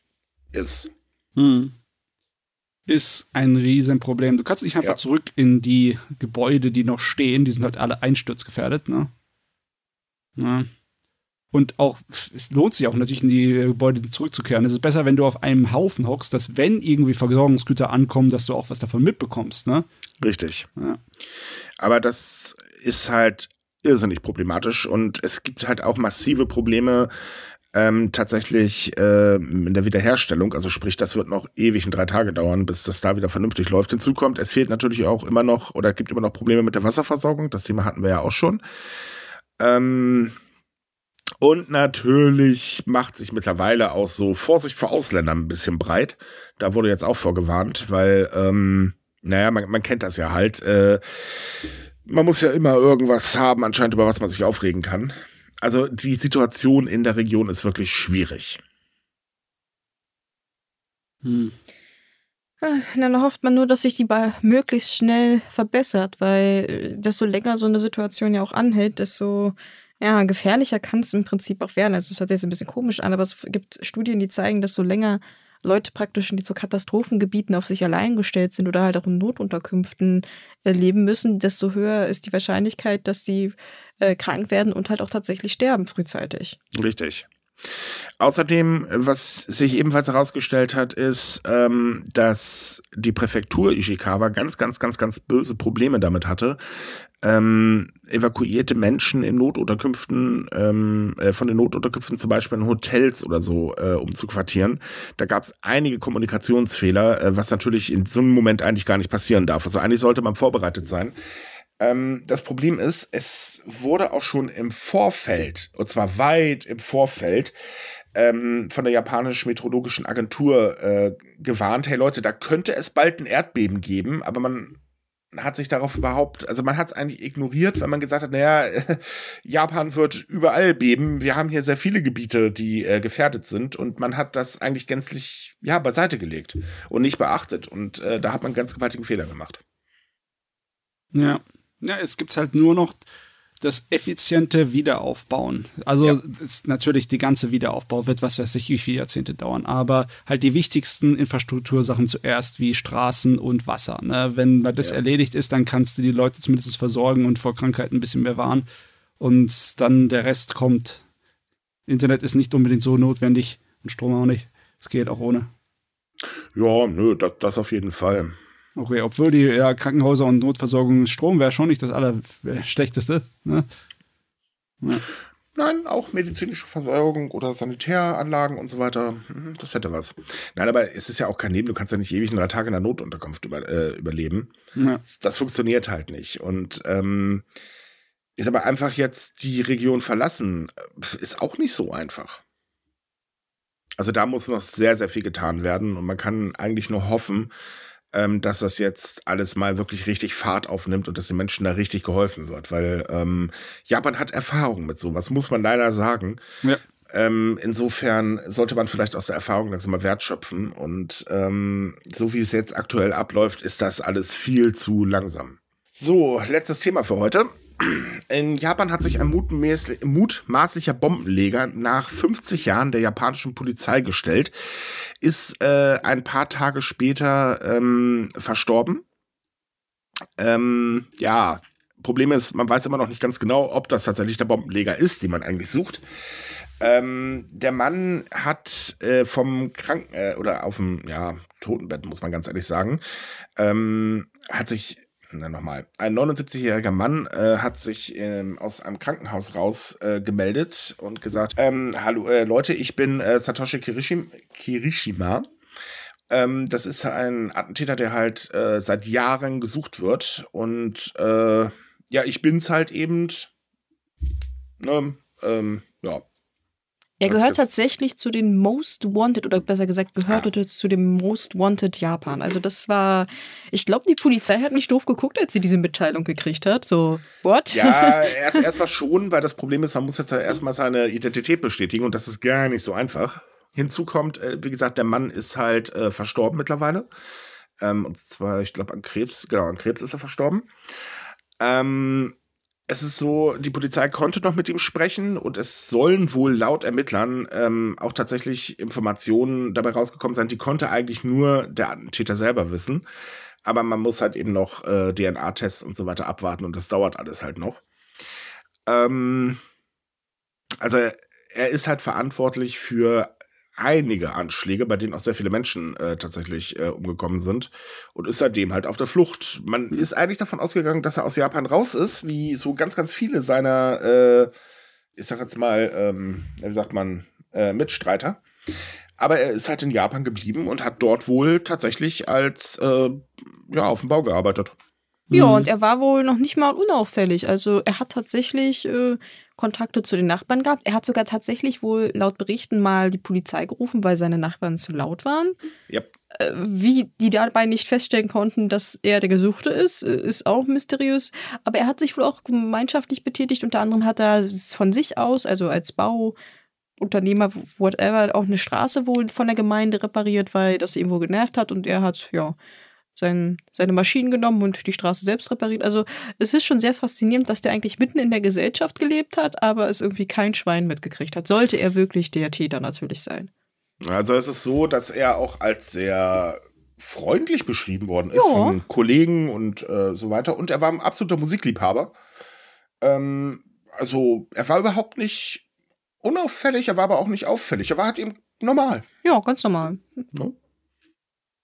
ist. Hm. Ist ein Riesenproblem. Du kannst nicht einfach ja. zurück in die Gebäude, die noch stehen. Die sind halt alle einsturzgefährdet, ne? Ja. Und auch, es lohnt sich auch natürlich in die Gebäude zurückzukehren. Es ist besser, wenn du auf einem Haufen hockst, dass wenn irgendwie Versorgungsgüter ankommen, dass du auch was davon mitbekommst, ne? Richtig. Ja. Aber das ist halt irrsinnig problematisch und es gibt halt auch massive Probleme ähm, tatsächlich äh, in der Wiederherstellung. Also sprich, das wird noch ewig in drei Tage dauern, bis das da wieder vernünftig läuft. Hinzu kommt, es fehlt natürlich auch immer noch oder gibt immer noch Probleme mit der Wasserversorgung. Das Thema hatten wir ja auch schon. Ähm, und natürlich macht sich mittlerweile auch so Vorsicht vor Ausländern ein bisschen breit. Da wurde jetzt auch vorgewarnt, weil, ähm, naja, man, man kennt das ja halt. Äh, man muss ja immer irgendwas haben, anscheinend, über was man sich aufregen kann. Also die Situation in der Region ist wirklich schwierig. Hm. Ah, dann hofft man nur, dass sich die möglichst schnell verbessert, weil äh, desto länger so eine Situation ja auch anhält, desto ja, gefährlicher kann es im Prinzip auch werden. Also es hört jetzt ein bisschen komisch an, aber es gibt Studien, die zeigen, dass so länger Leute praktisch in so Katastrophengebieten auf sich allein gestellt sind oder halt auch in Notunterkünften äh, leben müssen, desto höher ist die Wahrscheinlichkeit, dass die äh, krank werden und halt auch tatsächlich sterben frühzeitig. Richtig. Außerdem, was sich ebenfalls herausgestellt hat, ist, ähm, dass die Präfektur Ishikawa ganz, ganz, ganz, ganz böse Probleme damit hatte, ähm, evakuierte Menschen in Notunterkünften, ähm, äh, von den Notunterkünften zum Beispiel in Hotels oder so äh, umzuquartieren. Da gab es einige Kommunikationsfehler, äh, was natürlich in so einem Moment eigentlich gar nicht passieren darf. Also eigentlich sollte man vorbereitet sein. Ähm, das Problem ist, es wurde auch schon im Vorfeld, und zwar weit im Vorfeld, ähm, von der japanischen meteorologischen Agentur äh, gewarnt, hey Leute, da könnte es bald ein Erdbeben geben, aber man hat sich darauf überhaupt, also man hat es eigentlich ignoriert, weil man gesagt hat, naja, Japan wird überall beben. Wir haben hier sehr viele Gebiete, die äh, gefährdet sind und man hat das eigentlich gänzlich, ja, beiseite gelegt und nicht beachtet und äh, da hat man ganz gewaltigen Fehler gemacht. Ja, ja, es gibt halt nur noch das effiziente Wiederaufbauen. Also ja. ist natürlich die ganze Wiederaufbau wird, was weiß ich, wie viele Jahrzehnte dauern, aber halt die wichtigsten Infrastruktursachen zuerst, wie Straßen und Wasser. Ne? Wenn das ja. erledigt ist, dann kannst du die Leute zumindest versorgen und vor Krankheiten ein bisschen mehr wahren. Und dann der Rest kommt. Internet ist nicht unbedingt so notwendig und Strom auch nicht. Es geht auch ohne. Ja, nö, das, das auf jeden Fall. Okay, obwohl die ja, Krankenhäuser und Notversorgung Strom wäre schon nicht das Allerschlechteste. Ne? Ja. Nein, auch medizinische Versorgung oder Sanitäranlagen und so weiter. Mhm, das hätte was. Nein, aber es ist ja auch kein Leben. Du kannst ja nicht ewig in drei Tage in der Notunterkunft über, äh, überleben. Ja. Das, das, funktioniert halt nicht. Und ähm, ist aber einfach jetzt die Region verlassen, ist auch nicht so einfach. Also da muss noch sehr, sehr viel getan werden und man kann eigentlich nur hoffen, ähm, dass das jetzt alles mal wirklich richtig Fahrt aufnimmt und dass den Menschen da richtig geholfen wird, weil ähm, Japan hat Erfahrung mit sowas, muss man leider sagen. Ja. Ähm, insofern sollte man vielleicht aus der Erfahrung langsam mal Wert schöpfen und ähm, so wie es jetzt aktuell abläuft, ist das alles viel zu langsam. So, letztes Thema für heute. In Japan hat sich ein mutmaßlicher Bombenleger nach 50 Jahren der japanischen Polizei gestellt, ist äh, ein paar Tage später ähm, verstorben. Ähm, ja, Problem ist, man weiß immer noch nicht ganz genau, ob das tatsächlich der Bombenleger ist, den man eigentlich sucht. Ähm, der Mann hat äh, vom Kranken äh, oder auf dem ja, Totenbett, muss man ganz ehrlich sagen, ähm, hat sich nochmal. Ein 79-jähriger Mann äh, hat sich ähm, aus einem Krankenhaus raus äh, gemeldet und gesagt: ähm, Hallo äh, Leute, ich bin äh, Satoshi Kirishima. Kirishima. Ähm, das ist ein Attentäter, der halt äh, seit Jahren gesucht wird. Und äh, ja, ich bin's halt eben. Ne, ähm, ja, er gehört tatsächlich zu den Most Wanted oder besser gesagt gehörte ah. zu dem Most Wanted Japan. Also das war, ich glaube, die Polizei hat nicht doof geguckt, als sie diese Mitteilung gekriegt hat. So, what? Ja, erst erstmal schon, weil das Problem ist, man muss jetzt ja erstmal seine Identität bestätigen und das ist gar nicht so einfach. Hinzu kommt, äh, wie gesagt, der Mann ist halt äh, verstorben mittlerweile. Ähm, und zwar, ich glaube, an Krebs, genau, an Krebs ist er verstorben. Ähm, es ist so, die Polizei konnte noch mit ihm sprechen und es sollen wohl laut Ermittlern ähm, auch tatsächlich Informationen dabei rausgekommen sein, die konnte eigentlich nur der Attentäter selber wissen. Aber man muss halt eben noch äh, DNA-Tests und so weiter abwarten und das dauert alles halt noch. Ähm, also er ist halt verantwortlich für einige Anschläge, bei denen auch sehr viele Menschen äh, tatsächlich äh, umgekommen sind und ist seitdem halt auf der Flucht. Man mhm. ist eigentlich davon ausgegangen, dass er aus Japan raus ist, wie so ganz, ganz viele seiner, äh, ich sag jetzt mal, ähm, wie sagt man, äh, Mitstreiter. Aber er ist halt in Japan geblieben und hat dort wohl tatsächlich als äh, ja auf dem Bau gearbeitet. Ja, mhm. und er war wohl noch nicht mal unauffällig. Also er hat tatsächlich äh, Kontakte zu den Nachbarn gehabt. Er hat sogar tatsächlich wohl laut Berichten mal die Polizei gerufen, weil seine Nachbarn zu laut waren. Yep. Äh, wie die dabei nicht feststellen konnten, dass er der Gesuchte ist, äh, ist auch mysteriös. Aber er hat sich wohl auch gemeinschaftlich betätigt. Unter anderem hat er von sich aus, also als Bauunternehmer, whatever, auch eine Straße wohl von der Gemeinde repariert, weil das ihn wohl genervt hat. Und er hat, ja, sein, seine Maschinen genommen und die Straße selbst repariert. Also es ist schon sehr faszinierend, dass der eigentlich mitten in der Gesellschaft gelebt hat, aber es irgendwie kein Schwein mitgekriegt hat. Sollte er wirklich der Täter natürlich sein. Also es ist so, dass er auch als sehr freundlich beschrieben worden ist ja. von Kollegen und äh, so weiter. Und er war ein absoluter Musikliebhaber. Ähm, also er war überhaupt nicht unauffällig, er war aber auch nicht auffällig. Er war halt eben normal. Ja, ganz normal. Ja.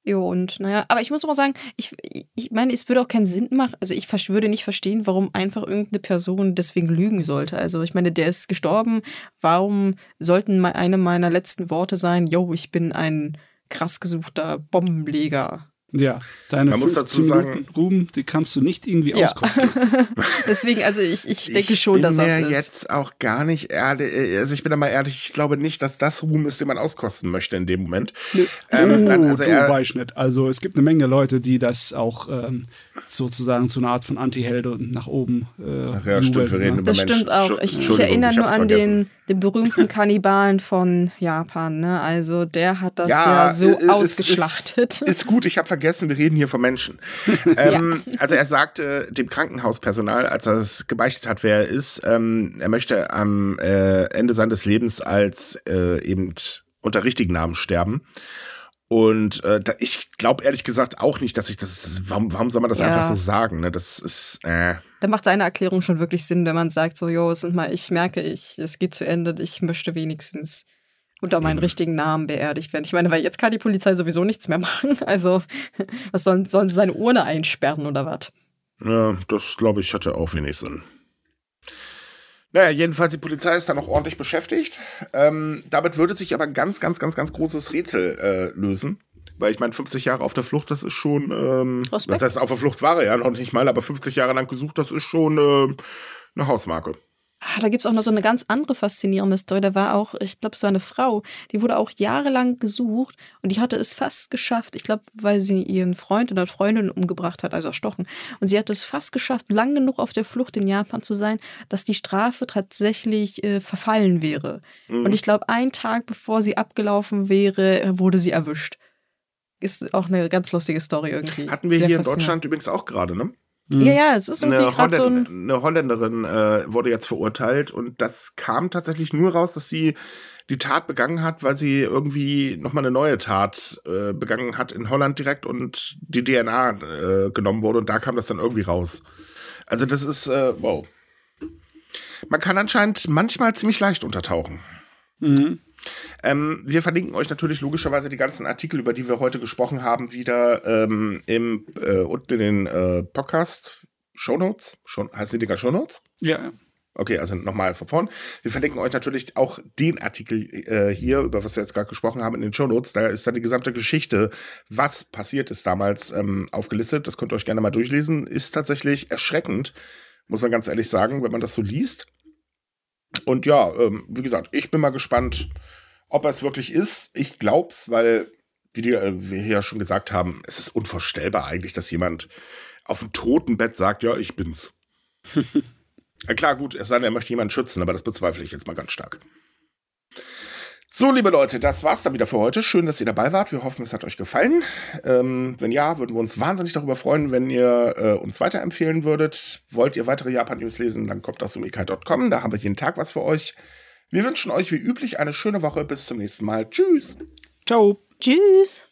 Jo, und naja, aber ich muss auch sagen, ich, ich meine, es würde auch keinen Sinn machen. Also ich würde nicht verstehen, warum einfach irgendeine Person deswegen lügen sollte. Also ich meine, der ist gestorben. Warum sollten eine meiner letzten Worte sein, yo, ich bin ein krass gesuchter Bombenleger? Ja, deine Man 15 Minuten Ruhm, die kannst du nicht irgendwie ja. auskosten. Deswegen, also ich, ich denke ich schon, dass das ist. Ich bin jetzt auch gar nicht ehrlich, also ich bin da mal ehrlich, ich glaube nicht, dass das Ruhm ist, den man auskosten möchte in dem Moment. Nö. Ähm, oh, also du weißt nicht. Also es gibt eine Menge Leute, die das auch ähm, sozusagen zu einer Art von Anti-Held und nach oben äh, Ach ja, stimmt, wir reden ne? über Das stimmt auch. Ich, ich erinnere nur an den, den berühmten Kannibalen von Japan. Ne? Also der hat das ja, ja so ist, ausgeschlachtet. Ist, ist gut, ich habe vergessen, wir reden hier von Menschen. ähm. Also er sagte dem Krankenhauspersonal, als er es gebeichtet hat, wer er ist, ähm, er möchte am äh, Ende seines Lebens als äh, eben unter richtigen Namen sterben. Und äh, da, ich glaube ehrlich gesagt auch nicht, dass ich das. Warum, warum soll man das ja. einfach so sagen? Ne? Das ist. Äh. Da macht seine Erklärung schon wirklich Sinn, wenn man sagt, so, jo, es sind mal, ich merke, ich, es geht zu Ende, ich möchte wenigstens unter meinen mhm. richtigen Namen beerdigt werden. Ich meine, weil jetzt kann die Polizei sowieso nichts mehr machen. Also, was sollen, sollen sie seine Urne einsperren oder was? Ja, das glaube ich hatte auch wenig Sinn. Naja, jedenfalls, die Polizei ist da noch ordentlich beschäftigt. Ähm, damit würde sich aber ein ganz, ganz, ganz, ganz großes Rätsel äh, lösen. Weil ich meine, 50 Jahre auf der Flucht, das ist schon. Ähm, das heißt, auf der Flucht war er ja noch nicht mal, aber 50 Jahre lang gesucht, das ist schon. Äh, Eine Hausmarke. Ah, da gibt es auch noch so eine ganz andere faszinierende Story. Da war auch, ich glaube, es war eine Frau, die wurde auch jahrelang gesucht und die hatte es fast geschafft. Ich glaube, weil sie ihren Freund oder Freundin umgebracht hat, also erstochen. Und sie hatte es fast geschafft, lang genug auf der Flucht in Japan zu sein, dass die Strafe tatsächlich äh, verfallen wäre. Mhm. Und ich glaube, einen Tag bevor sie abgelaufen wäre, wurde sie erwischt. Ist auch eine ganz lustige Story irgendwie. Hatten wir Sehr hier in Deutschland übrigens auch gerade, ne? Mhm. Ja, ja, es ist irgendwie Holländ so ein eine Holländerin äh, wurde jetzt verurteilt und das kam tatsächlich nur raus, dass sie die Tat begangen hat, weil sie irgendwie nochmal eine neue Tat äh, begangen hat in Holland direkt und die DNA äh, genommen wurde und da kam das dann irgendwie raus. Also das ist, äh, wow. Man kann anscheinend manchmal ziemlich leicht untertauchen. Mhm. Ähm, wir verlinken euch natürlich logischerweise die ganzen Artikel, über die wir heute gesprochen haben, wieder ähm, im, äh, unten in den äh, Podcast Shownotes. Schon, heißt die Dinger Shownotes? Ja. Okay, also nochmal von vorn. Wir verlinken euch natürlich auch den Artikel äh, hier, über was wir jetzt gerade gesprochen haben, in den Shownotes. Da ist dann die gesamte Geschichte, was passiert ist damals, ähm, aufgelistet. Das könnt ihr euch gerne mal durchlesen. Ist tatsächlich erschreckend, muss man ganz ehrlich sagen, wenn man das so liest. Und ja, ähm, wie gesagt, ich bin mal gespannt, ob er es wirklich ist. Ich glaub's, weil, wie die, äh, wir hier ja schon gesagt haben, es ist unvorstellbar eigentlich, dass jemand auf dem Totenbett sagt, ja, ich bin's. klar, gut, es sei denn, er möchte jemanden schützen, aber das bezweifle ich jetzt mal ganz stark. So, liebe Leute, das war's dann wieder für heute. Schön, dass ihr dabei wart. Wir hoffen, es hat euch gefallen. Ähm, wenn ja, würden wir uns wahnsinnig darüber freuen, wenn ihr äh, uns weiterempfehlen würdet. Wollt ihr weitere Japan-News lesen, dann kommt auf sumikai.com. Da haben wir jeden Tag was für euch. Wir wünschen euch wie üblich eine schöne Woche. Bis zum nächsten Mal. Tschüss. Ciao. Tschüss.